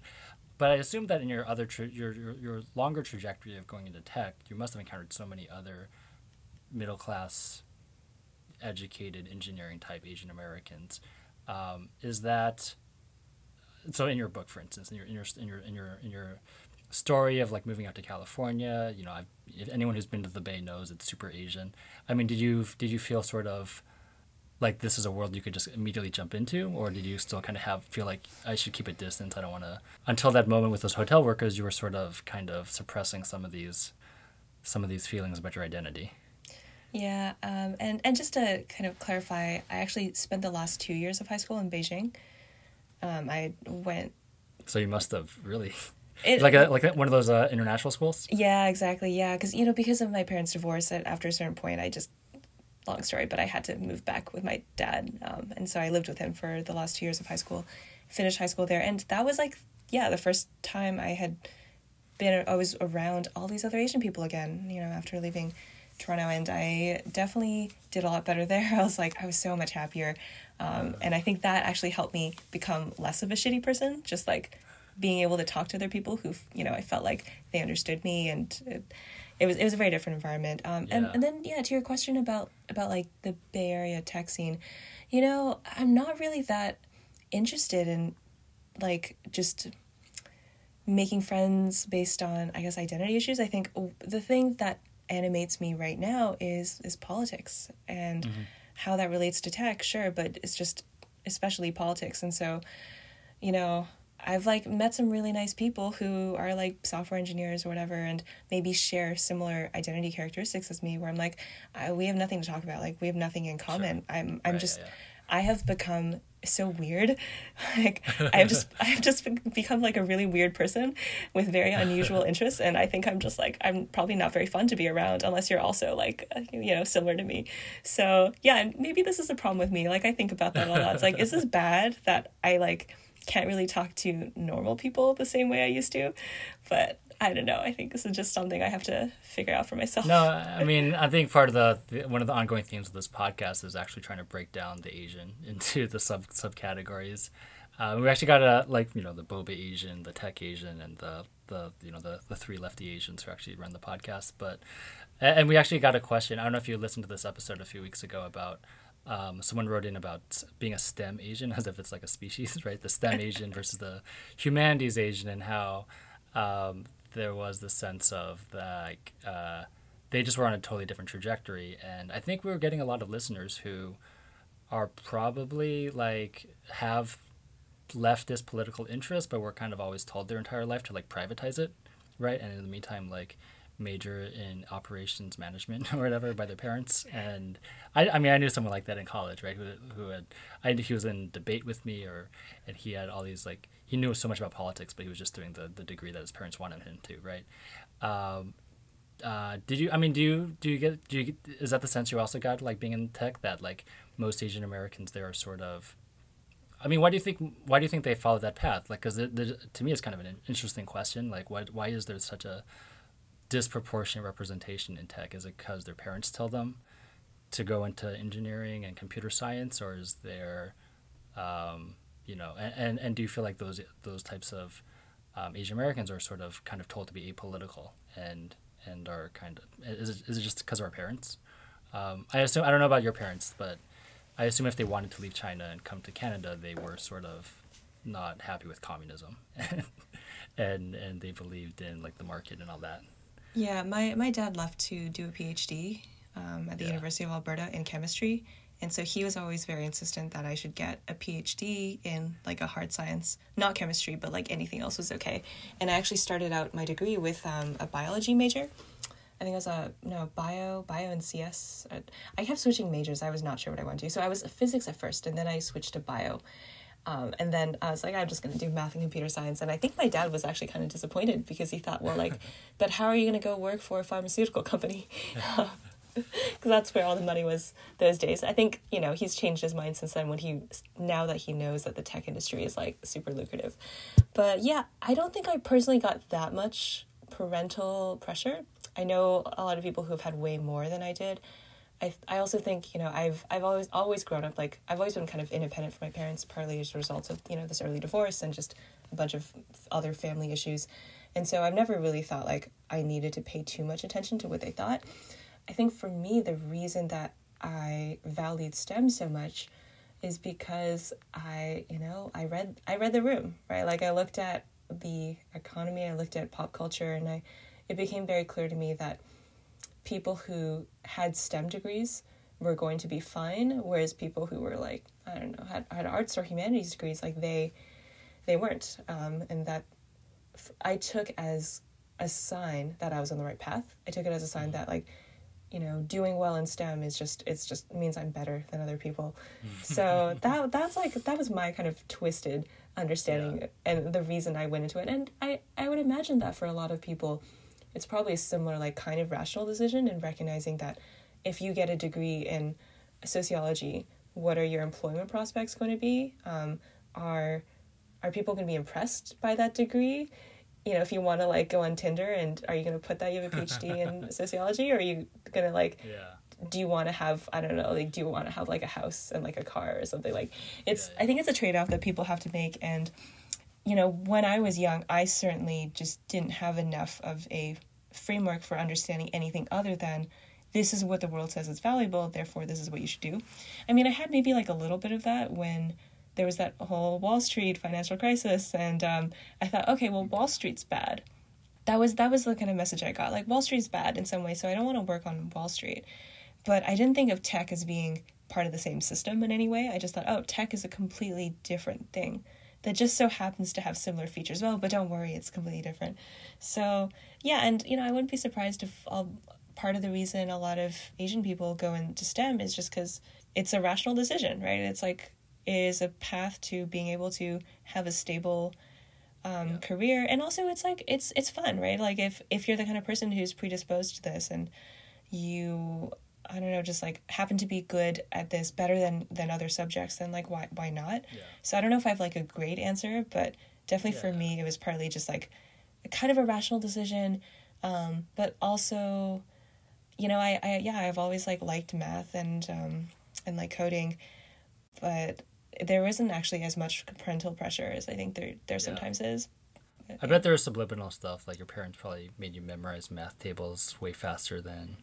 S1: But I assume that in your other tra- your, your your longer trajectory of going into tech, you must have encountered so many other middle class, educated engineering type Asian Americans. Um, is that so? In your book, for instance, in your in your in your in your in your story of like moving out to California. You know, I've, if anyone who's been to the Bay knows it's super Asian. I mean, did you did you feel sort of like this is a world you could just immediately jump into, or did you still kind of have feel like I should keep a distance? I don't want to. Until that moment with those hotel workers, you were sort of kind of suppressing some of these some of these feelings about your identity.
S2: Yeah, um, and and just to kind of clarify, I actually spent the last two years of high school in Beijing. Um, I went.
S1: So you must have really. It, like a like one of those uh, international schools.
S2: Yeah, exactly. Yeah, because you know because of my parents' divorce, at after a certain point, I just long story, but I had to move back with my dad, um, and so I lived with him for the last two years of high school. Finished high school there, and that was like yeah the first time I had been I was around all these other Asian people again. You know after leaving Toronto, and I definitely did a lot better there. I was like, I was so much happier. Um, and I think that actually helped me become less of a shitty person, just like being able to talk to other people who, you know, I felt like they understood me and it was, it was a very different environment. Um, yeah. and, and then, yeah, to your question about, about like the Bay Area tech scene, you know, I'm not really that interested in like just making friends based on i guess identity issues i think the thing that animates me right now is is politics and mm-hmm. how that relates to tech sure but it's just especially politics and so you know I've like met some really nice people who are like software engineers or whatever and maybe share similar identity characteristics as me where I'm like I, we have nothing to talk about like we have nothing in common sure. I'm I'm right, just yeah, yeah. I have become so weird. like I've just I've just become like a really weird person with very unusual interests, and I think I'm just like I'm probably not very fun to be around unless you're also like uh, you know similar to me. So yeah, maybe this is a problem with me. Like I think about that a lot. It's like is this bad that I like can't really talk to normal people the same way I used to, but I don't know. I think this is just something I have to figure out for myself.
S1: No, I mean, I think part of the one of the ongoing themes of this podcast is actually trying to break down the Asian into the sub subcategories. Uh, we actually got a like you know the boba Asian, the tech Asian, and the the you know the the three lefty Asians who actually run the podcast. But and we actually got a question. I don't know if you listened to this episode a few weeks ago about um, someone wrote in about being a STEM Asian as if it's like a species, right? The STEM Asian versus the humanities Asian, and how um, there was the sense of like uh, they just were on a totally different trajectory, and I think we were getting a lot of listeners who are probably like have leftist political interest, but were kind of always told their entire life to like privatize it, right? And in the meantime, like major in operations management or whatever by their parents. And I, I mean, I knew someone like that in college, right? Who, who had, I he was in debate with me or, and he had all these like, he knew so much about politics, but he was just doing the, the degree that his parents wanted him to, right? Um, uh, did you, I mean, do you, do you get, do you get, is that the sense you also got like being in tech that like most Asian Americans there are sort of, I mean, why do you think why do you think they followed that path? Like, because to me, it's kind of an interesting question. Like, why why is there such a disproportionate representation in tech? Is it because their parents tell them to go into engineering and computer science, or is there, um, you know, and, and, and do you feel like those those types of um, Asian Americans are sort of kind of told to be apolitical and and are kind of is it, is it just because of our parents? Um, I assume I don't know about your parents, but I assume if they wanted to leave China and come to Canada, they were sort of not happy with communism, and and they believed in like the market and all that.
S2: Yeah, my, my dad left to do a PhD um, at the yeah. University of Alberta in chemistry. And so he was always very insistent that I should get a PhD in like a hard science, not chemistry, but like anything else was okay. And I actually started out my degree with um, a biology major. I think it was a no bio, bio and CS. I kept switching majors. I was not sure what I wanted to do. So I was physics at first, and then I switched to bio. Um, and then I was like, I'm just going to do math and computer science. And I think my dad was actually kind of disappointed because he thought, well, like, but how are you going to go work for a pharmaceutical company? Because that's where all the money was those days. I think, you know, he's changed his mind since then when he, now that he knows that the tech industry is like super lucrative. But yeah, I don't think I personally got that much parental pressure. I know a lot of people who have had way more than I did. I, I also think you know I've I've always always grown up like I've always been kind of independent from my parents partly as a result of you know this early divorce and just a bunch of other family issues. And so I've never really thought like I needed to pay too much attention to what they thought. I think for me the reason that I valued STEM so much is because I you know I read I read the room right? Like I looked at the economy I looked at pop culture and I it became very clear to me that people who had STEM degrees were going to be fine, whereas people who were like I don't know had had arts or humanities degrees like they they weren't, um, and that I took as a sign that I was on the right path. I took it as a sign that like you know doing well in STEM is just it's just means I'm better than other people. so that that's like that was my kind of twisted understanding yeah. and the reason I went into it. And I I would imagine that for a lot of people, it's probably a similar like kind of rational decision in recognizing that if you get a degree in sociology, what are your employment prospects going to be? Um, are are people going to be impressed by that degree? You know, if you want to like go on Tinder and are you going to put that you have a PhD in sociology or are you going to like
S1: yeah
S2: do you want to have i don't know like do you want to have like a house and like a car or something like it's yeah, yeah. i think it's a trade-off that people have to make and you know when i was young i certainly just didn't have enough of a framework for understanding anything other than this is what the world says is valuable therefore this is what you should do i mean i had maybe like a little bit of that when there was that whole Wall Street financial crisis, and um, I thought, okay, well, Wall Street's bad. That was that was the kind of message I got. Like Wall Street's bad in some way, so I don't want to work on Wall Street. But I didn't think of tech as being part of the same system in any way. I just thought, oh, tech is a completely different thing that just so happens to have similar features. Well, but don't worry, it's completely different. So yeah, and you know, I wouldn't be surprised if I'll, part of the reason a lot of Asian people go into STEM is just because it's a rational decision, right? It's like is a path to being able to have a stable um, yeah. career and also it's like it's it's fun right like if if you're the kind of person who's predisposed to this and you i don't know just like happen to be good at this better than than other subjects then like why why not yeah. so i don't know if i have like a great answer but definitely yeah. for me it was partly just like a kind of a rational decision um, but also you know I, I yeah i've always like liked math and um, and like coding but there isn't actually as much parental pressure as I think there there sometimes is.
S1: I bet there was subliminal stuff like your parents probably made you memorize math tables way faster than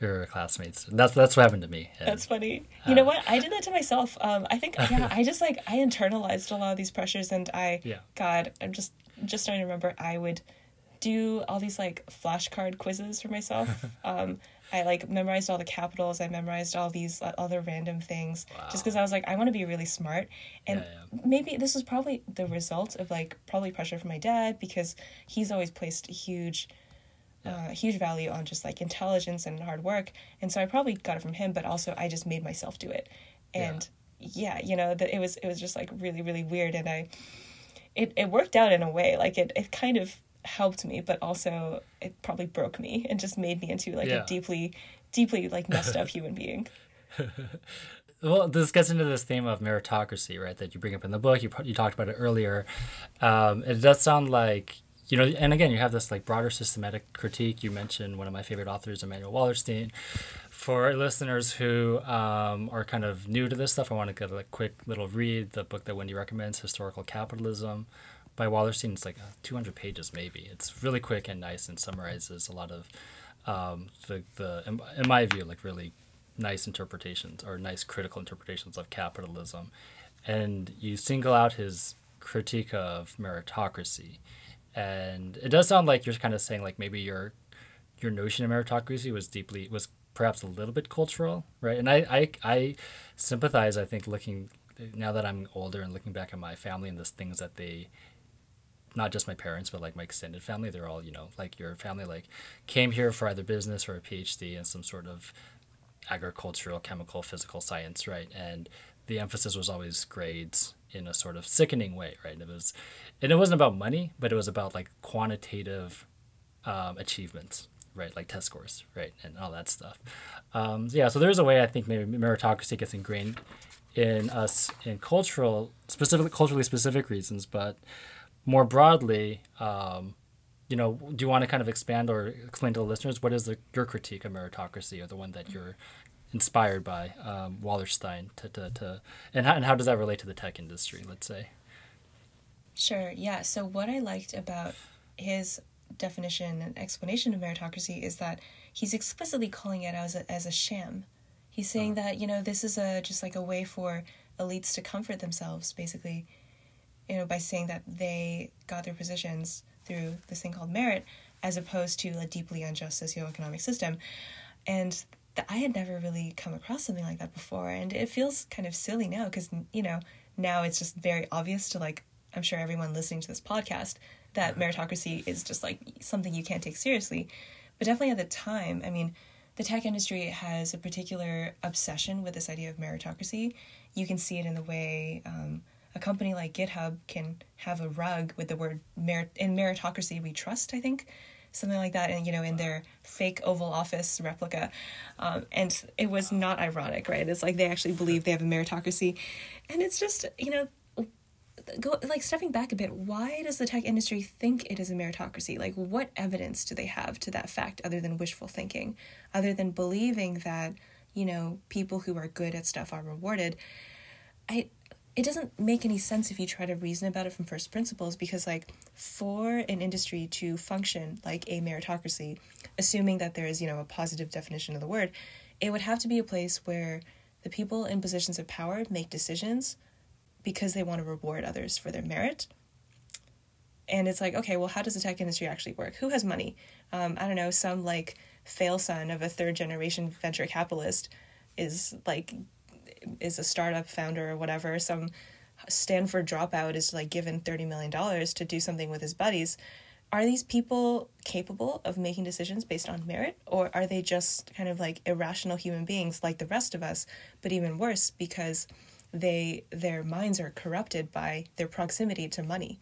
S1: your classmates. That's that's what happened to me.
S2: And, that's funny. You uh, know what? I did that to myself. Um, I think yeah, I just like I internalized a lot of these pressures, and I
S1: yeah.
S2: God, I'm just just starting to remember I would do all these like flashcard quizzes for myself. Um, I like memorized all the capitals. I memorized all these uh, other random things wow. just because I was like, I want to be really smart. And yeah, yeah. maybe this was probably the result of like probably pressure from my dad because he's always placed a huge. Uh, huge value on just like intelligence and hard work. And so I probably got it from him, but also I just made myself do it. And yeah, you know, that it was it was just like really really weird, and I, it it worked out in a way. Like it it kind of helped me, but also it probably broke me and just made me into like yeah. a deeply, deeply like messed up human being.
S1: well, this gets into this theme of meritocracy, right? That you bring up in the book. You you talked about it earlier. Um, it does sound like you know, and again, you have this like broader systematic critique. You mentioned one of my favorite authors, Immanuel Wallerstein. For listeners who um, are kind of new to this stuff, I want to get a quick little read the book that Wendy recommends, Historical Capitalism by Wallerstein. It's like uh, 200 pages, maybe. It's really quick and nice and summarizes a lot of um, the, the in my view, like really nice interpretations or nice critical interpretations of capitalism. And you single out his critique of meritocracy. And it does sound like you're kind of saying like maybe your your notion of meritocracy was deeply was perhaps a little bit cultural, right? And I I, I sympathize. I think looking now that I'm older and looking back at my family and the things that they not just my parents, but like my extended family. They're all, you know, like your family, like came here for either business or a PhD in some sort of agricultural, chemical, physical science, right? And the emphasis was always grades in a sort of sickening way, right? It was, and it wasn't about money, but it was about like quantitative um, achievements, right? Like test scores, right? And all that stuff. Um, so yeah, so there's a way I think maybe meritocracy gets ingrained in us in cultural, specifically culturally specific reasons, but more broadly, um, you know, do you want to kind of expand or explain to the listeners what is the, your critique of meritocracy or the one that you're inspired by um, Wallerstein to, to, to and, how, and how does that relate to the tech industry, let's say?
S2: Sure, yeah. So, what I liked about his definition and explanation of meritocracy is that he's explicitly calling it as a, as a sham. He's saying uh-huh. that, you know, this is a just like a way for elites to comfort themselves, basically you know, by saying that they got their positions through this thing called merit, as opposed to a deeply unjust socioeconomic system. And th- I had never really come across something like that before, and it feels kind of silly now because you know now it's just very obvious to like I'm sure everyone listening to this podcast that meritocracy is just like something you can't take seriously. But definitely at the time, I mean, the tech industry has a particular obsession with this idea of meritocracy. You can see it in the way um, a company like GitHub can have a rug with the word merit in meritocracy we trust. I think something like that, and you know, in their fake Oval Office replica, um, and it was not ironic, right? It's like they actually believe they have a meritocracy, and it's just you know go like stepping back a bit why does the tech industry think it is a meritocracy? Like what evidence do they have to that fact other than wishful thinking? Other than believing that you know people who are good at stuff are rewarded? I it doesn't make any sense if you try to reason about it from first principles because like for an industry to function like a meritocracy assuming that there is you know a positive definition of the word it would have to be a place where the people in positions of power make decisions because they want to reward others for their merit. And it's like, okay, well, how does the tech industry actually work? Who has money? Um, I don't know, some like fail son of a third generation venture capitalist is like is a startup founder or whatever. Some Stanford dropout is like given thirty million dollars to do something with his buddies. Are these people capable of making decisions based on merit, or are they just kind of like irrational human beings like the rest of us, but even worse because they their minds are corrupted by their proximity to money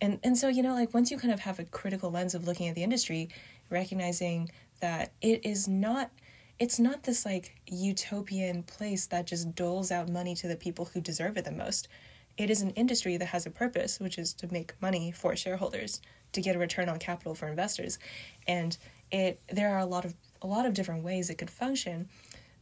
S2: and and so you know like once you kind of have a critical lens of looking at the industry recognizing that it is not it's not this like utopian place that just doles out money to the people who deserve it the most it is an industry that has a purpose which is to make money for shareholders to get a return on capital for investors and it there are a lot of a lot of different ways it could function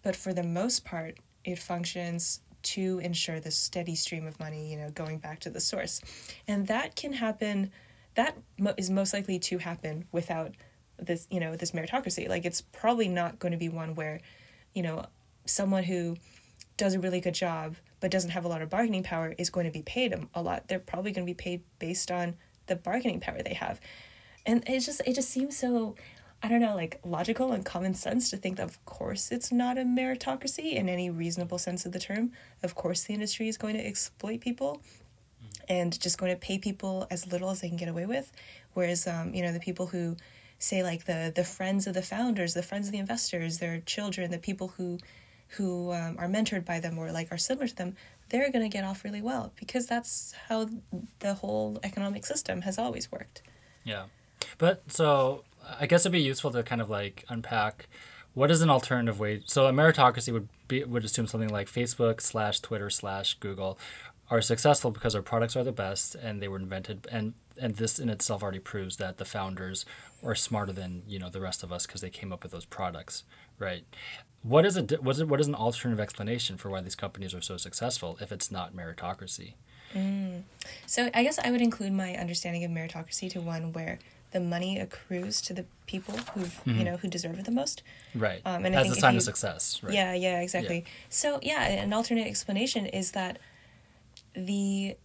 S2: but for the most part it functions to ensure the steady stream of money, you know, going back to the source. And that can happen, that is most likely to happen without this, you know, this meritocracy. Like it's probably not going to be one where, you know, someone who does a really good job but doesn't have a lot of bargaining power is going to be paid a lot. They're probably going to be paid based on the bargaining power they have. And it just it just seems so I don't know, like logical and common sense to think that of course it's not a meritocracy in any reasonable sense of the term. Of course, the industry is going to exploit people and just going to pay people as little as they can get away with. Whereas, um, you know, the people who say like the the friends of the founders, the friends of the investors, their children, the people who who um, are mentored by them or like are similar to them, they're going to get off really well because that's how the whole economic system has always worked.
S1: Yeah. But so I guess it'd be useful to kind of like unpack what is an alternative way. So a meritocracy would be would assume something like Facebook slash Twitter slash Google are successful because their products are the best and they were invented and and this in itself already proves that the founders are smarter than you know the rest of us because they came up with those products right what is it what is, what is an alternative explanation for why these companies are so successful if it's not meritocracy
S2: mm. so i guess i would include my understanding of meritocracy to one where the money accrues to the people who mm-hmm. you know who deserve it the most.
S1: Right. Um, and as a sign you, of success. Right.
S2: Yeah. Yeah. Exactly. Yeah. So yeah, an alternate explanation is that the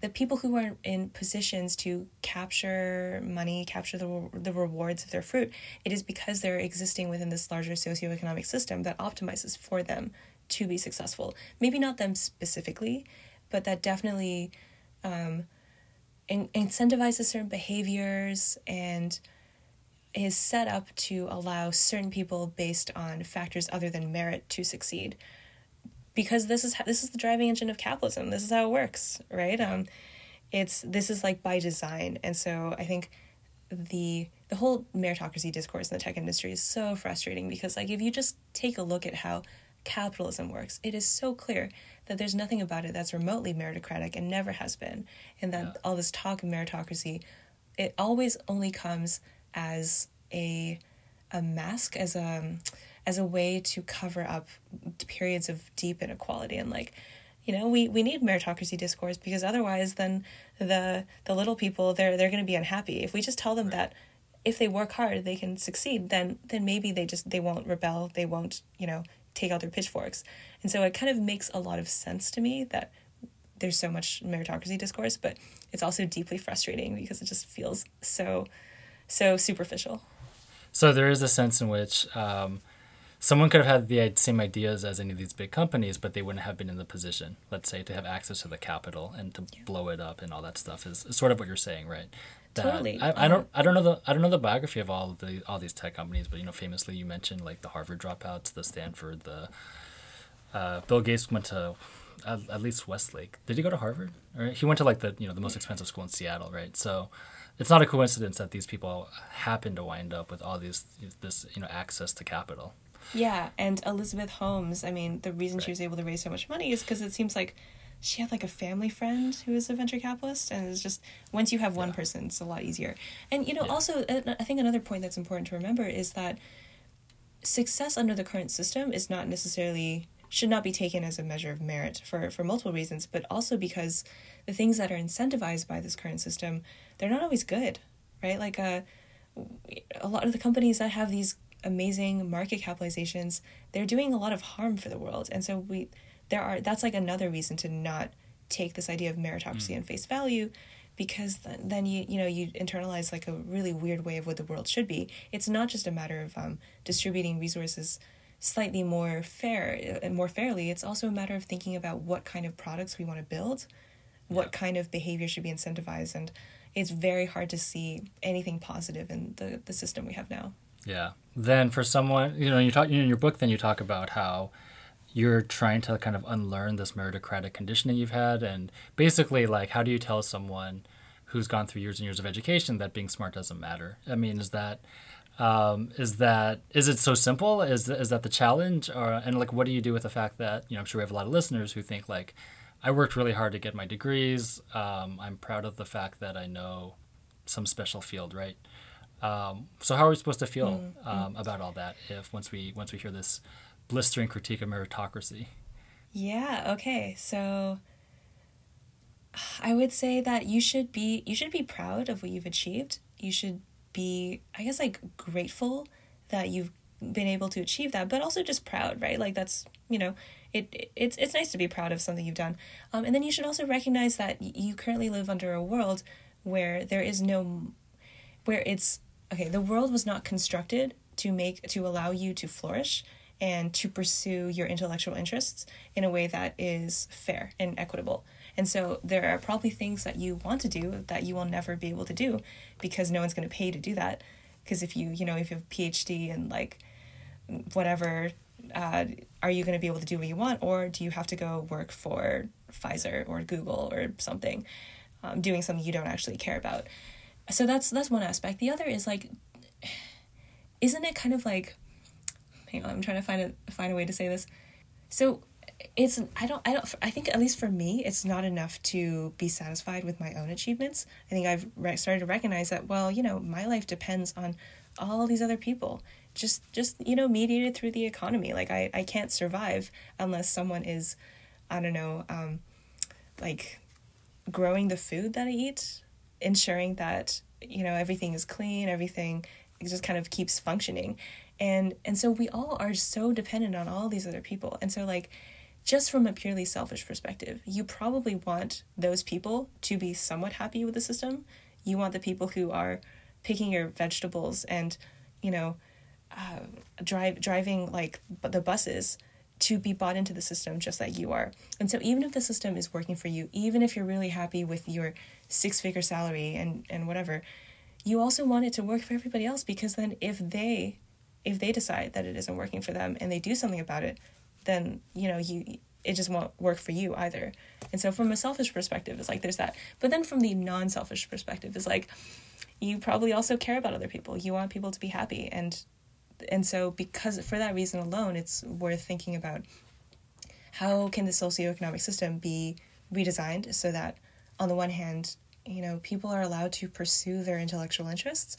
S2: the people who are in positions to capture money, capture the the rewards of their fruit, it is because they're existing within this larger socioeconomic system that optimizes for them to be successful. Maybe not them specifically, but that definitely. Um, in- incentivizes certain behaviors and is set up to allow certain people based on factors other than merit to succeed because this is this is the driving engine of capitalism this is how it works right um it's this is like by design and so i think the the whole meritocracy discourse in the tech industry is so frustrating because like if you just take a look at how capitalism works it is so clear that there's nothing about it that's remotely meritocratic and never has been. And that yeah. all this talk of meritocracy, it always only comes as a a mask, as a as a way to cover up periods of deep inequality and like you know we, we need meritocracy discourse because otherwise then the the little people they're they're going to be unhappy if we just tell them right. that if they work hard they can succeed then then maybe they just they won't rebel they won't you know take out their pitchforks. And so it kind of makes a lot of sense to me that there's so much meritocracy discourse, but it's also deeply frustrating because it just feels so, so superficial.
S1: So there is a sense in which, um, someone could have had the same ideas as any of these big companies, but they wouldn't have been in the position, let's say, to have access to the capital and to yeah. blow it up and all that stuff. Is, is sort of what you're saying, right?
S2: That totally.
S1: I, I don't I don't know the I don't know the biography of all the all these tech companies, but you know, famously you mentioned like the Harvard dropouts, the Stanford, the uh, Bill Gates went to at, at least Westlake. Did he go to Harvard? Or he went to like the you know the most expensive school in Seattle, right? So it's not a coincidence that these people happen to wind up with all these this you know access to capital.
S2: Yeah, and Elizabeth Holmes. I mean, the reason right. she was able to raise so much money is because it seems like she had like a family friend who is a venture capitalist, and it's just once you have one yeah. person, it's a lot easier. And you know, yeah. also, I think another point that's important to remember is that success under the current system is not necessarily should not be taken as a measure of merit for for multiple reasons, but also because the things that are incentivized by this current system, they're not always good, right? Like uh, a lot of the companies that have these amazing market capitalizations, they're doing a lot of harm for the world. And so we there are that's like another reason to not take this idea of meritocracy mm. and face value because then, then you you know you internalize like a really weird way of what the world should be. It's not just a matter of um, distributing resources slightly more fair and more fairly. It's also a matter of thinking about what kind of products we want to build, what yeah. kind of behavior should be incentivized, and it's very hard to see anything positive in the the system we have now.
S1: Yeah. Then for someone, you know, you talk in your book, then you talk about how you're trying to kind of unlearn this meritocratic conditioning you've had, and basically, like, how do you tell someone who's gone through years and years of education that being smart doesn't matter? I mean, is that um, is that is it so simple? Is is that the challenge, or and like, what do you do with the fact that you know I'm sure we have a lot of listeners who think like, I worked really hard to get my degrees. Um, I'm proud of the fact that I know some special field, right? Um, so how are we supposed to feel mm-hmm. um, about all that if once we once we hear this blistering critique of meritocracy?
S2: Yeah. Okay. So I would say that you should be you should be proud of what you've achieved. You should be I guess like grateful that you've been able to achieve that, but also just proud, right? Like that's you know it, it's it's nice to be proud of something you've done. Um, and then you should also recognize that you currently live under a world where there is no where it's okay, the world was not constructed to make to allow you to flourish and to pursue your intellectual interests in a way that is fair and equitable. And so there are probably things that you want to do that you will never be able to do because no one's going to pay to do that. Because if you, you know, if you have a PhD and like whatever, uh, are you going to be able to do what you want or do you have to go work for Pfizer or Google or something, um, doing something you don't actually care about? So that's that's one aspect. The other is like isn't it kind of like hang on i'm trying to find a find a way to say this. So it's i don't i don't i think at least for me it's not enough to be satisfied with my own achievements. I think i've re- started to recognize that well you know my life depends on all these other people. Just just you know mediated through the economy. Like i i can't survive unless someone is i don't know um like growing the food that i eat ensuring that you know everything is clean everything just kind of keeps functioning. And and so we all are so dependent on all these other people. And so like just from a purely selfish perspective you probably want those people to be somewhat happy with the system. You want the people who are picking your vegetables and you know uh, drive driving like the buses to be bought into the system just like you are. And so even if the system is working for you, even if you're really happy with your six figure salary and, and whatever, you also want it to work for everybody else because then if they if they decide that it isn't working for them and they do something about it, then you know you it just won't work for you either. And so from a selfish perspective, it's like there's that. But then from the non-selfish perspective, is like you probably also care about other people. You want people to be happy and and so because for that reason alone it's worth thinking about how can the socioeconomic system be redesigned so that on the one hand you know people are allowed to pursue their intellectual interests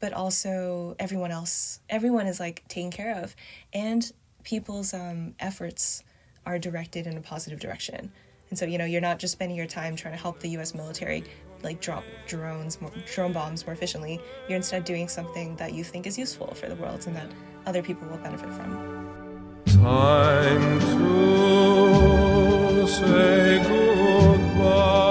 S2: but also everyone else everyone is like taken care of and people's um, efforts are directed in a positive direction. And so you know you're not just spending your time trying to help the us military like drop drones, more, drone bombs more efficiently. You're instead doing something that you think is useful for the world and that other people will benefit from. Time to say goodbye.